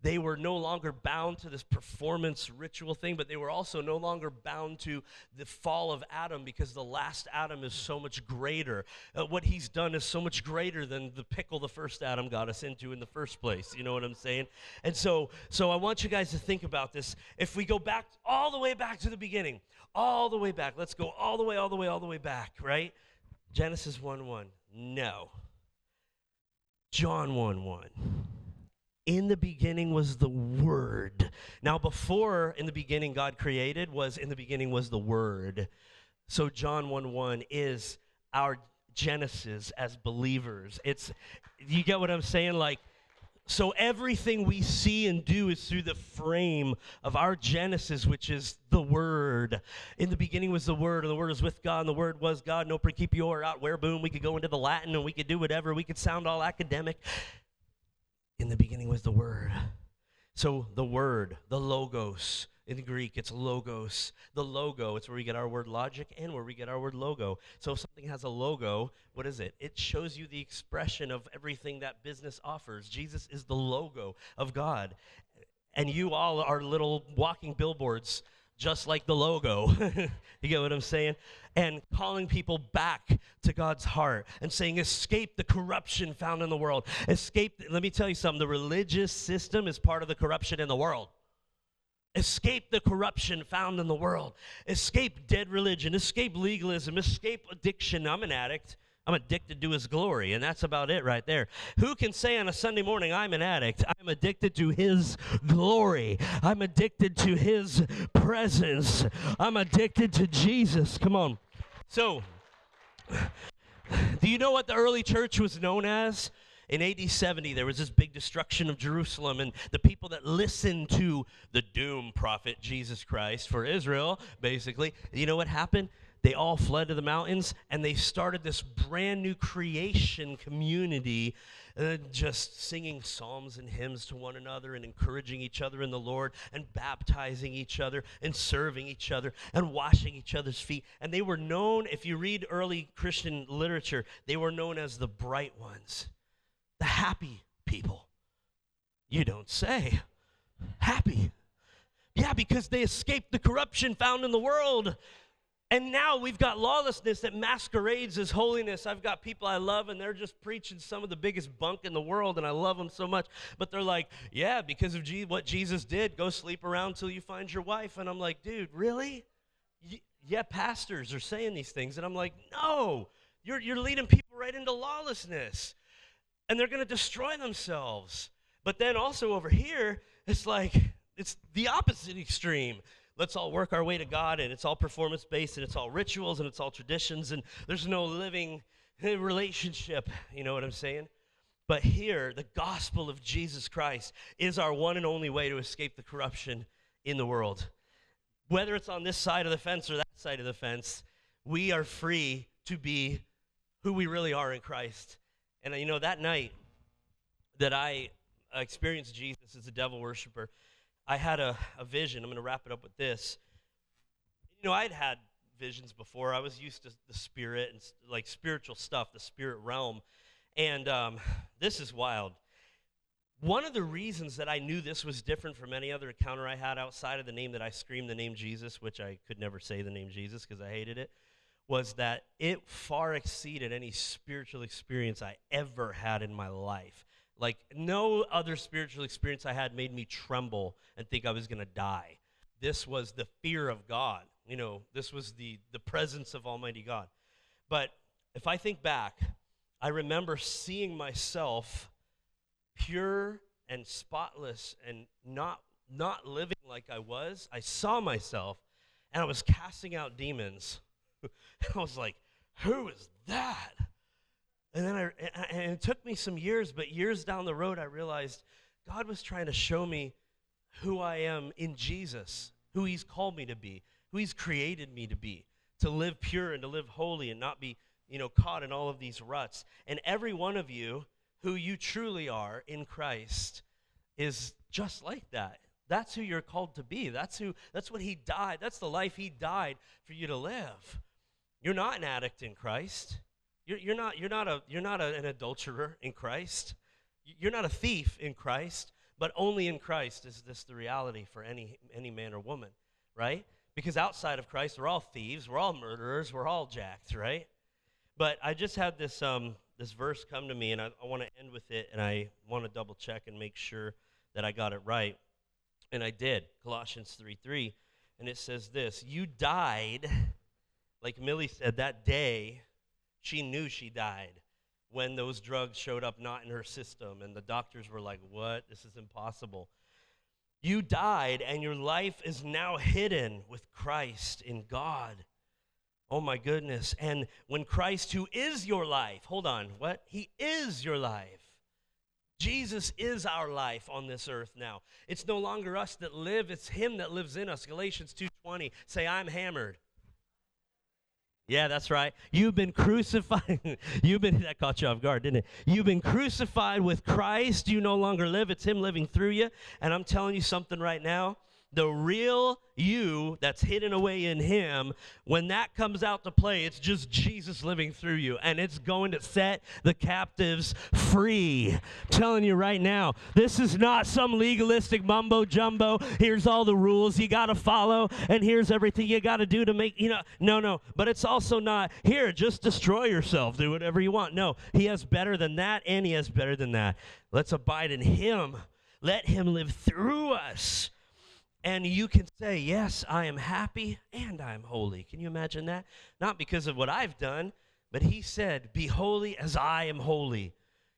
they were no longer bound to this performance ritual thing, but they were also no longer bound to the fall of Adam because the last Adam is so much greater. Uh, what he's done is so much greater than the pickle the first Adam got us into in the first place. You know what I'm saying? And so, so I want you guys to think about this. If we go back all the way back to the beginning, all the way back, let's go all the way, all the way, all the way back, right? Genesis 1 1. No. John 1 1 in the beginning was the word. Now before in the beginning god created was in the beginning was the word. So john 1 1 is our genesis as believers. It's you get what i'm saying? Like so everything we see and do is through the frame of our genesis which is the word. In the beginning was the word and the word was with god and the word was god. No principio out. Where boom we could go into the latin and we could do whatever. We could sound all academic in the beginning was the Word. So the Word, the Logos, in Greek, it's logos. The logo, it's where we get our word logic and where we get our word logo. So if something has a logo, what is it? It shows you the expression of everything that business offers. Jesus is the logo of God. And you all are little walking billboards just like the logo. you get what I'm saying? And calling people back to God's heart and saying, escape the corruption found in the world. Escape, let me tell you something the religious system is part of the corruption in the world. Escape the corruption found in the world. Escape dead religion. Escape legalism. Escape addiction. I'm an addict. I'm addicted to his glory, and that's about it right there. Who can say on a Sunday morning, I'm an addict? I'm addicted to his glory. I'm addicted to his presence. I'm addicted to Jesus. Come on. So, do you know what the early church was known as? In AD 70, there was this big destruction of Jerusalem, and the people that listened to the doom prophet Jesus Christ for Israel, basically, you know what happened? They all fled to the mountains and they started this brand new creation community, uh, just singing psalms and hymns to one another and encouraging each other in the Lord and baptizing each other and serving each other and washing each other's feet. And they were known, if you read early Christian literature, they were known as the bright ones, the happy people. You don't say. Happy. Yeah, because they escaped the corruption found in the world. And now we've got lawlessness that masquerades as holiness. I've got people I love, and they're just preaching some of the biggest bunk in the world, and I love them so much. But they're like, yeah, because of G- what Jesus did, go sleep around till you find your wife. And I'm like, dude, really? Y- yeah, pastors are saying these things. And I'm like, no, you're, you're leading people right into lawlessness. And they're going to destroy themselves. But then also over here, it's like, it's the opposite extreme let's all work our way to God and it's all performance based and it's all rituals and it's all traditions and there's no living relationship. You know what I'm saying? But here, the gospel of Jesus Christ is our one and only way to escape the corruption in the world. Whether it's on this side of the fence or that side of the fence, we are free to be who we really are in Christ. And uh, you know, that night that I experienced Jesus as a devil worshiper, I had a, a vision. I'm going to wrap it up with this. You know, I'd had visions before. I was used to the spirit and like spiritual stuff, the spirit realm. And um, this is wild. One of the reasons that I knew this was different from any other encounter I had outside of the name that I screamed the name Jesus, which I could never say the name Jesus because I hated it, was that it far exceeded any spiritual experience I ever had in my life. Like, no other spiritual experience I had made me tremble and think I was going to die. This was the fear of God. You know, this was the, the presence of Almighty God. But if I think back, I remember seeing myself pure and spotless and not not living like I was. I saw myself and I was casting out demons. I was like, "Who is that?" And then I and it took me some years, but years down the road I realized God was trying to show me who I am in Jesus, who he's called me to be, who he's created me to be, to live pure and to live holy and not be you know, caught in all of these ruts. And every one of you who you truly are in Christ is just like that. That's who you're called to be. That's who that's what he died. That's the life he died for you to live. You're not an addict in Christ. You're, you're not you're not a you're not a, an adulterer in Christ. You're not a thief in Christ, but only in Christ is this the reality for any any man or woman, right? Because outside of Christ, we're all thieves, we're all murderers, we're all jacked, right? But I just had this um, this verse come to me, and I, I want to end with it, and I want to double check and make sure that I got it right. And I did. Colossians 3 3. And it says this You died, like Millie said, that day, she knew she died when those drugs showed up not in her system, and the doctors were like, What? This is impossible. You died, and your life is now hidden with Christ in God. Oh my goodness. And when Christ, who is your life, hold on, what? He is your life. Jesus is our life on this earth now. It's no longer us that live, it's him that lives in us. Galatians 2:20. Say I'm hammered. Yeah, that's right. You've been crucified. You've been that caught you off guard, didn't it? You've been crucified with Christ. You no longer live. It's him living through you. And I'm telling you something right now the real you that's hidden away in him, when that comes out to play, it's just Jesus living through you. And it's going to set the captives free. I'm telling you right now, this is not some legalistic mumbo jumbo. Here's all the rules you got to follow, and here's everything you got to do to make, you know, no, no. But it's also not, here, just destroy yourself, do whatever you want. No, he has better than that, and he has better than that. Let's abide in him. Let him live through us and you can say, Yes, I am happy and I'm holy. Can you imagine that? Not because of what I've done, but he said, Be holy as I am holy.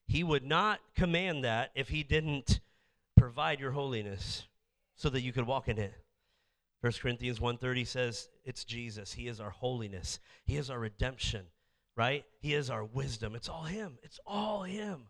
He would not command that if he didn't provide your holiness so that you could walk in it. 1 Corinthians 1:30 says it's Jesus. He is our holiness. He is our redemption, right? He is our wisdom. It's all him. It's all him.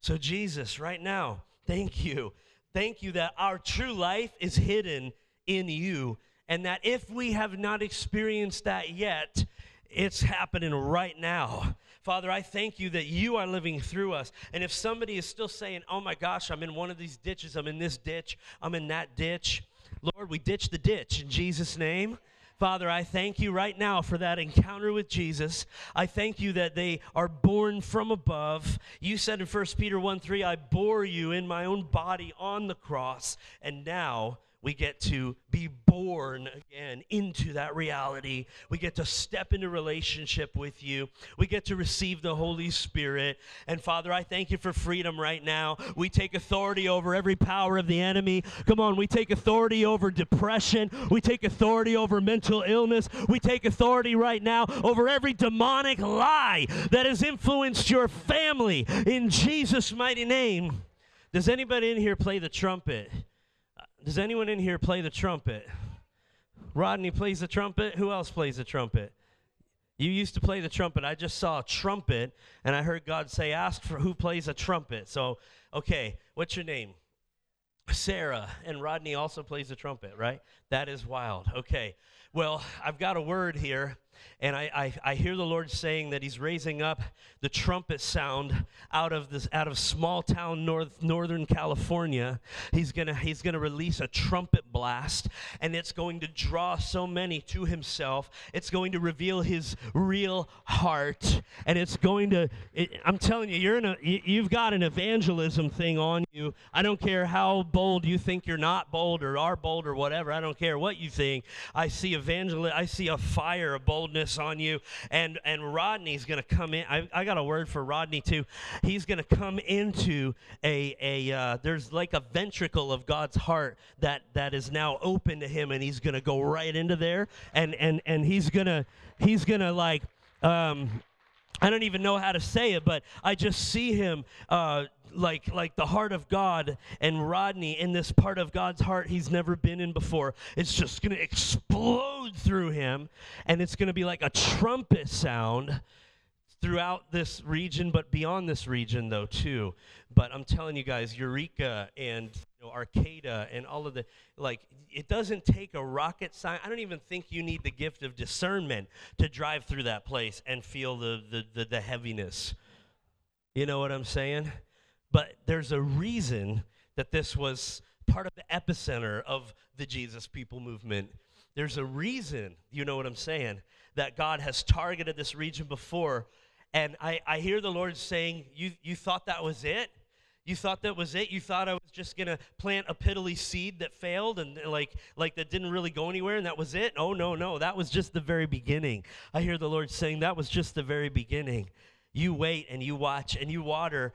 So Jesus, right now, thank you Thank you that our true life is hidden in you, and that if we have not experienced that yet, it's happening right now. Father, I thank you that you are living through us. And if somebody is still saying, oh my gosh, I'm in one of these ditches, I'm in this ditch, I'm in that ditch, Lord, we ditch the ditch in Jesus' name. Father, I thank you right now for that encounter with Jesus. I thank you that they are born from above. You said in 1 Peter 1 3, I bore you in my own body on the cross, and now we get to be born again into that reality. We get to step into relationship with you. We get to receive the Holy Spirit. And Father, I thank you for freedom right now. We take authority over every power of the enemy. Come on, we take authority over depression. We take authority over mental illness. We take authority right now over every demonic lie that has influenced your family in Jesus' mighty name. Does anybody in here play the trumpet? Does anyone in here play the trumpet? Rodney plays the trumpet. Who else plays the trumpet? You used to play the trumpet. I just saw a trumpet, and I heard God say, Ask for who plays a trumpet. So, okay, what's your name? Sarah. And Rodney also plays the trumpet, right? That is wild. Okay. Well, I've got a word here, and I, I, I, hear the Lord saying that He's raising up the trumpet sound out of this out of small town north northern California. He's gonna He's gonna release a trumpet blast, and it's going to draw so many to Himself. It's going to reveal His real heart, and it's going to. It, I'm telling you, you're in a you've got an evangelism thing on you. I don't care how bold you think you're not bold or are bold or whatever. I don't care what you think. I see evangelist. I see a fire of on you. And and Rodney's going to come in. I, I got a word for Rodney too. He's going to come into a a. Uh, there's like a ventricle of God's heart that that is now open to him, and he's going to go right into there, and and and he's gonna he's gonna like. Um, I don't even know how to say it, but I just see him uh, like like the heart of God and Rodney in this part of God's heart he's never been in before. It's just going to explode through him, and it's going to be like a trumpet sound throughout this region, but beyond this region though too. But I'm telling you guys, Eureka and you know, Arcata and all of the like, it doesn't take a rocket science. I don't even think you need the gift of discernment to drive through that place and feel the the, the, the heaviness. You know what I'm saying? But there's a reason that this was part of the epicenter of the Jesus people movement. There's a reason, you know what I'm saying, that God has targeted this region before. And I, I hear the Lord saying, you, you thought that was it? You thought that was it? You thought I was just to plant a piddly seed that failed and like like that didn't really go anywhere and that was it? Oh no, no, that was just the very beginning. I hear the Lord saying that was just the very beginning. You wait and you watch and you water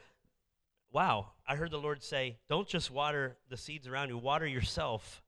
wow, I heard the Lord say, don't just water the seeds around you, water yourself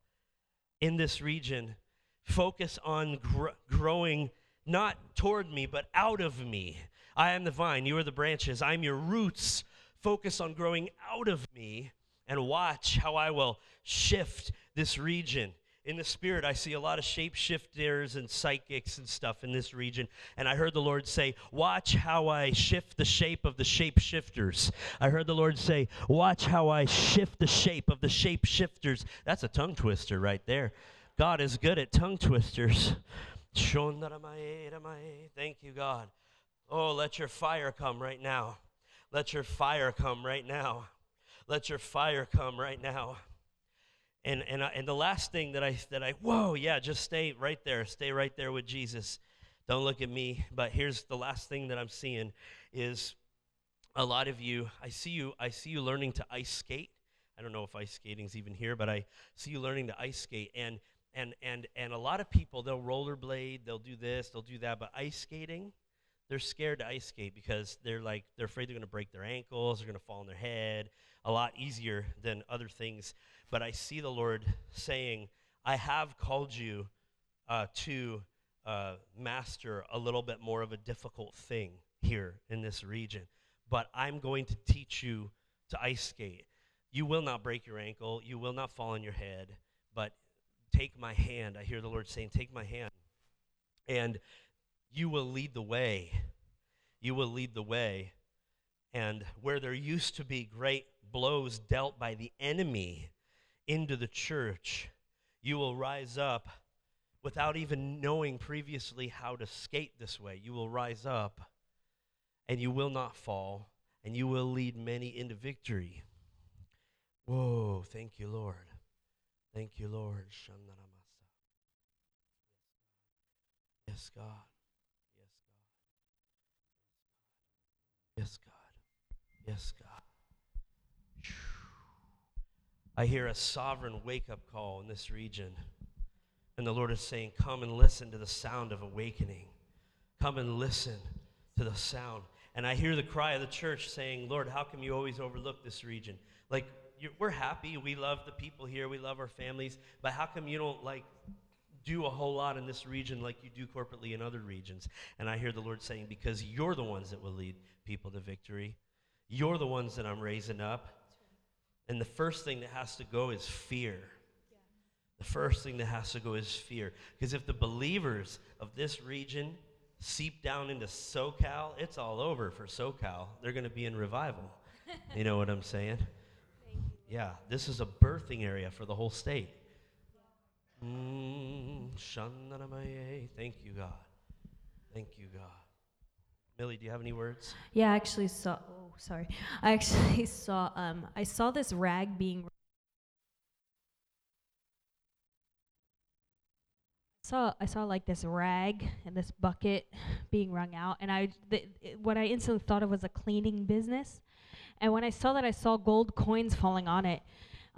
in this region. Focus on gr- growing not toward me, but out of me. I am the vine, you are the branches, I'm your roots. Focus on growing out of me and watch how I will shift this region in the spirit, I see a lot of shapeshifters and psychics and stuff in this region. And I heard the Lord say, Watch how I shift the shape of the shapeshifters. I heard the Lord say, Watch how I shift the shape of the shapeshifters. That's a tongue twister right there. God is good at tongue twisters. Thank you, God. Oh, let your fire come right now. Let your fire come right now. Let your fire come right now. And, and, and the last thing that I, that I, whoa, yeah, just stay right there. Stay right there with Jesus. Don't look at me. But here's the last thing that I'm seeing is a lot of you, I see you, I see you learning to ice skate. I don't know if ice skating's even here, but I see you learning to ice skate. And, and, and, and a lot of people, they'll rollerblade, they'll do this, they'll do that. But ice skating, they're scared to ice skate because they're like, they're afraid they're going to break their ankles, they're going to fall on their head. A lot easier than other things but I see the Lord saying, I have called you uh, to uh, master a little bit more of a difficult thing here in this region, but I'm going to teach you to ice skate. You will not break your ankle, you will not fall on your head, but take my hand. I hear the Lord saying, Take my hand, and you will lead the way. You will lead the way. And where there used to be great blows dealt by the enemy, into the church, you will rise up without even knowing previously how to skate this way. You will rise up and you will not fall and you will lead many into victory. Whoa, thank you, Lord. Thank you, Lord. Yes, God. Yes, God. Yes, God. Yes, God. I hear a sovereign wake up call in this region. And the Lord is saying, Come and listen to the sound of awakening. Come and listen to the sound. And I hear the cry of the church saying, Lord, how come you always overlook this region? Like, we're happy. We love the people here. We love our families. But how come you don't, like, do a whole lot in this region like you do corporately in other regions? And I hear the Lord saying, Because you're the ones that will lead people to victory. You're the ones that I'm raising up. And the first thing that has to go is fear. The first thing that has to go is fear. Because if the believers of this region seep down into SoCal, it's all over for SoCal. They're going to be in revival. you know what I'm saying? Yeah, this is a birthing area for the whole state. Mm, Thank you, God. Thank you, God. Millie, do you have any words? Yeah, I actually saw. Oh, sorry. I actually saw. Um, I saw this rag being. saw I saw like this rag and this bucket being wrung out, and I th- what I instantly thought of was a cleaning business. And when I saw that, I saw gold coins falling on it.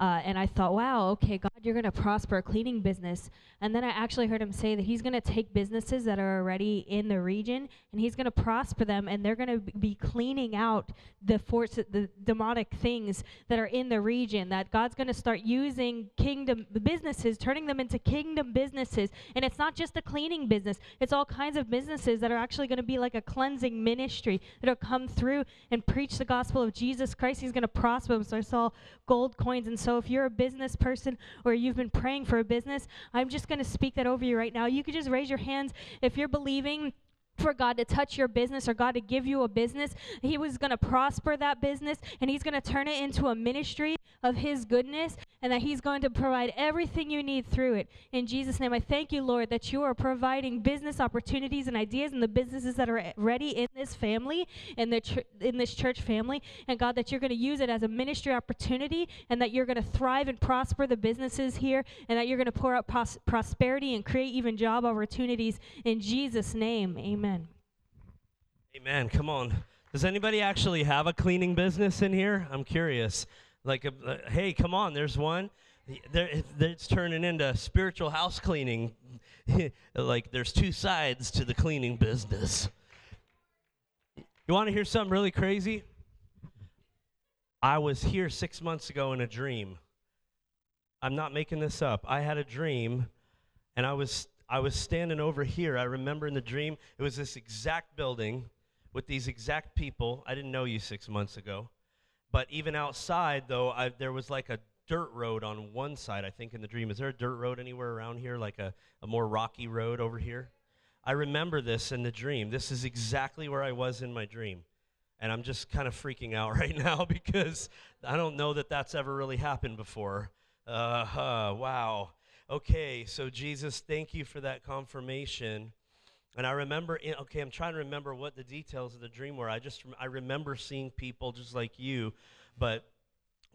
Uh, and I thought, wow, okay, God, you're going to prosper a cleaning business. And then I actually heard him say that he's going to take businesses that are already in the region and he's going to prosper them and they're going to be cleaning out the force, the demonic things that are in the region. That God's going to start using kingdom businesses, turning them into kingdom businesses. And it's not just a cleaning business, it's all kinds of businesses that are actually going to be like a cleansing ministry that'll come through and preach the gospel of Jesus Christ. He's going to prosper them. So I saw gold coins and so so if you're a business person or you've been praying for a business, I'm just going to speak that over you right now. You could just raise your hands if you're believing for God to touch your business or God to give you a business. He was going to prosper that business and He's going to turn it into a ministry of His goodness and that He's going to provide everything you need through it. In Jesus' name, I thank you, Lord, that you are providing business opportunities and ideas and the businesses that are ready in this family, in, the ch- in this church family. And God, that you're going to use it as a ministry opportunity and that you're going to thrive and prosper the businesses here and that you're going to pour out pros- prosperity and create even job opportunities. In Jesus' name, amen. Amen. Come on. Does anybody actually have a cleaning business in here? I'm curious. Like, a, uh, hey, come on, there's one. There, it's turning into spiritual house cleaning. like, there's two sides to the cleaning business. You want to hear something really crazy? I was here six months ago in a dream. I'm not making this up. I had a dream, and I was I was standing over here. I remember in the dream, it was this exact building with these exact people. I didn't know you six months ago. But even outside, though, I, there was like a dirt road on one side, I think, in the dream. Is there a dirt road anywhere around here, like a, a more rocky road over here? I remember this in the dream. This is exactly where I was in my dream. And I'm just kind of freaking out right now because I don't know that that's ever really happened before. Uh, huh, wow. Okay, so Jesus, thank you for that confirmation. And I remember, okay, I'm trying to remember what the details of the dream were. I just, I remember seeing people just like you, but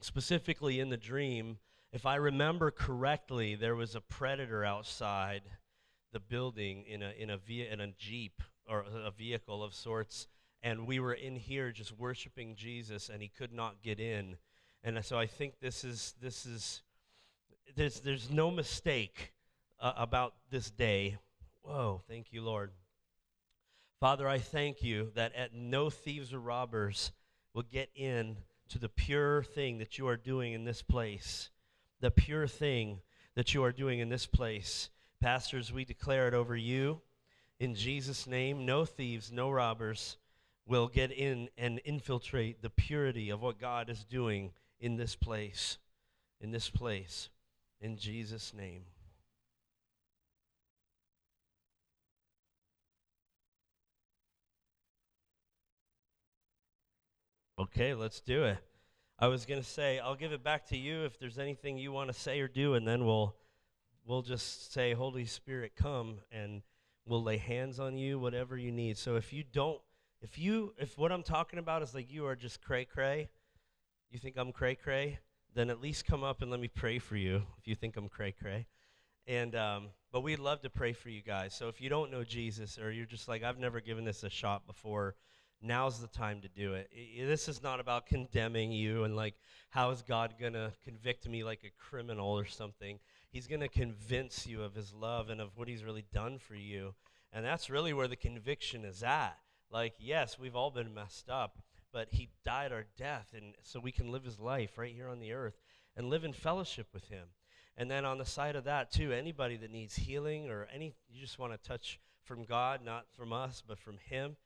specifically in the dream, if I remember correctly, there was a predator outside the building in a, in a, via, in a jeep or a vehicle of sorts, and we were in here just worshiping Jesus, and he could not get in. And so I think this is, this is, there's, there's no mistake uh, about this day Whoa, thank you, Lord. Father, I thank you that at no thieves or robbers will get in to the pure thing that you are doing in this place. The pure thing that you are doing in this place. Pastors, we declare it over you in Jesus' name. No thieves, no robbers will get in and infiltrate the purity of what God is doing in this place. In this place. In Jesus' name. Okay, let's do it. I was going to say I'll give it back to you if there's anything you want to say or do and then we'll we'll just say Holy Spirit come and we'll lay hands on you whatever you need. So if you don't if you if what I'm talking about is like you are just cray cray, you think I'm cray cray, then at least come up and let me pray for you if you think I'm cray cray. And um, but we'd love to pray for you guys. So if you don't know Jesus or you're just like I've never given this a shot before, now's the time to do it. This is not about condemning you and like, how is God to convict me like a criminal or something? He's to convince you of his love and of what he's really done for you. And that's really where the conviction is at. Like, yes, we've all been messed up, but he died our death, and so we can live his life right here on the earth and live in fellowship with him. And then on the side of that, too, anybody that needs healing or any, you just want to touch from God, not from us, but from him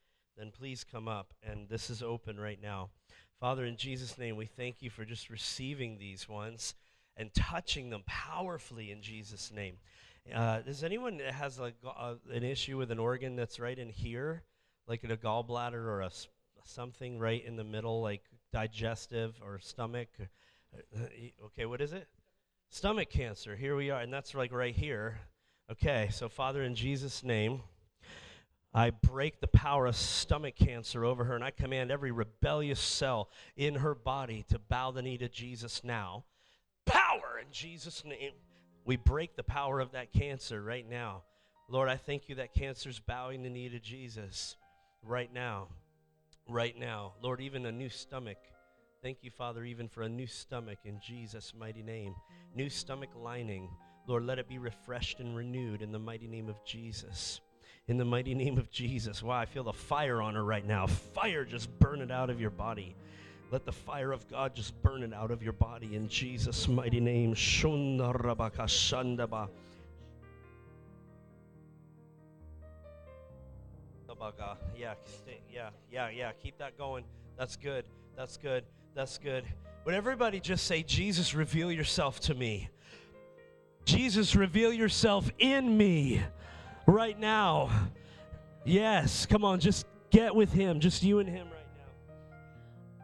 then please come up. And this is open right now. Father, in Jesus' name, we thank you for just receiving these ones and touching them powerfully in Jesus' name. Uh, does anyone that has uh, an issue with an organ that's right in here, like in a gallbladder or a something right in the middle, like digestive or stomach? Uh, okay, what is it? Stomach cancer. Here we are, and that's like right here. Okay, so Father, in Jesus' name, I break the power of stomach cancer over her, and I command every rebellious cell in her body to bow the knee to Jesus now. Power in Jesus' name. We break the power of that cancer right now. Lord, I thank you that cancer's bowing the knee to Jesus right now. Right now. Lord, even a new stomach. Thank you, Father, even for a new stomach in Jesus' mighty name. New stomach lining. Lord, let it be refreshed and renewed in the mighty name of Jesus. In the mighty name of Jesus. Wow, I feel the fire on her right now. Fire just burn it out of your body. Let the fire of God just burn it out of your body in Jesus' mighty name. Shundarabakashandaba. Uh, yeah, stay, yeah, yeah, yeah. Keep that going. That's good. That's good. That's good. Would everybody just say, Jesus, reveal yourself to me? Jesus, reveal yourself in me right now. Yes, come on, just get with him, just you and him right now.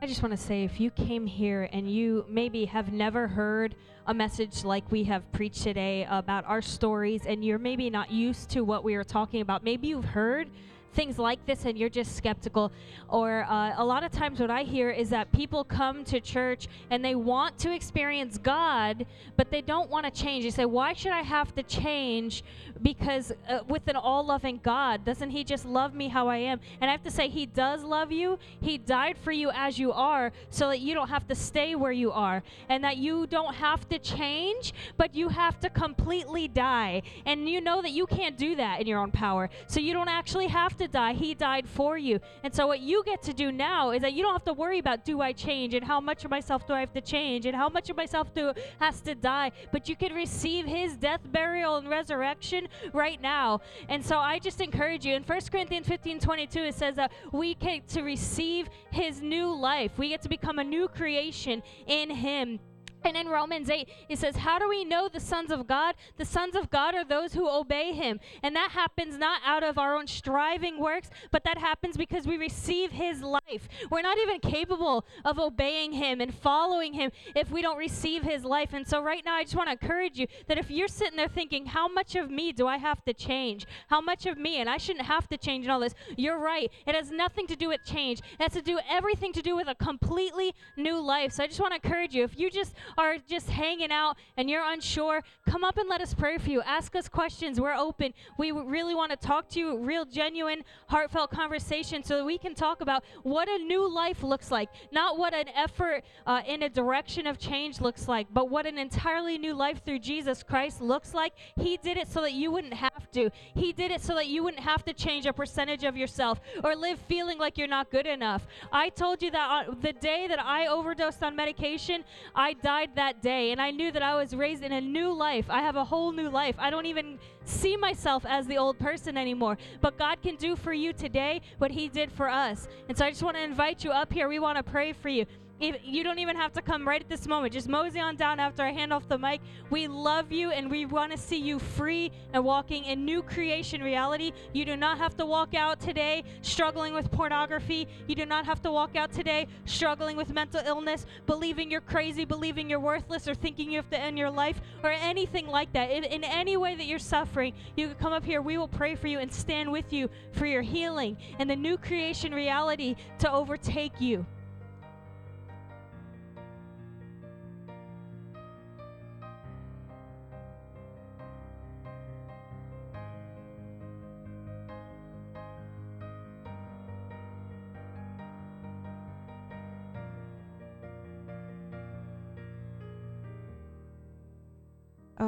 I just want to say if you came here and you maybe have never heard a message like we have preached today about our stories and you're maybe not used to what we are talking about, maybe you've heard things like this and you're just skeptical. Or uh, a lot of times, what I hear is that people come to church and they want to experience God, but they don't want to change. They say, Why should I have to change? Because uh, with an all loving God, doesn't He just love me how I am? And I have to say, He does love you. He died for you as you are so that you don't have to stay where you are and that you don't have to change, but you have to completely die. And you know that you can't do that in your own power. So you don't actually have to die. He died for you. And so what you get to do now is that you don't have to worry about do I change and how much of myself do I have to change and how much of myself do has to die, but you can receive his death, burial and resurrection right now. And so I just encourage you in 1 Corinthians 15, 22, it says that we get to receive his new life. We get to become a new creation in him. And in Romans 8, it says, How do we know the sons of God? The sons of God are those who obey him. And that happens not out of our own striving works, but that happens because we receive his life. We're not even capable of obeying him and following him if we don't receive his life. And so, right now, I just want to encourage you that if you're sitting there thinking, How much of me do I have to change? How much of me? And I shouldn't have to change and all this. You're right. It has nothing to do with change, it has to do everything to do with a completely new life. So, I just want to encourage you if you just are just hanging out and you're unsure, come up and let us pray for you. Ask us questions. We're open. We really want to talk to you, real, genuine, heartfelt conversation so that we can talk about what a new life looks like. Not what an effort uh, in a direction of change looks like, but what an entirely new life through Jesus Christ looks like. He did it so that you wouldn't have to. He did it so that you wouldn't have to change a percentage of yourself or live feeling like you're not good enough. I told you that on the day that I overdosed on medication, I died that day, and I knew that I was raised in a new life. I have a whole new life. I don't even see myself as the old person anymore. But God can do for you today what He did for us. And so I just want to invite you up here. We want to pray for you. If you don't even have to come right at this moment. Just mosey on down after I hand off the mic. We love you and we want to see you free and walking in new creation reality. You do not have to walk out today struggling with pornography. You do not have to walk out today struggling with mental illness, believing you're crazy, believing you're worthless, or thinking you have to end your life, or anything like that. In, in any way that you're suffering, you can come up here. We will pray for you and stand with you for your healing and the new creation reality to overtake you.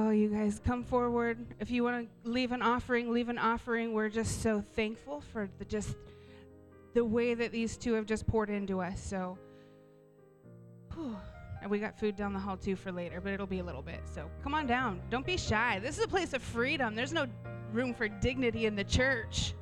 Oh, you guys come forward. If you want to leave an offering, leave an offering. We're just so thankful for the just the way that these two have just poured into us. So, whew. and we got food down the hall too for later, but it'll be a little bit. So come on down. Don't be shy. This is a place of freedom. There's no room for dignity in the church.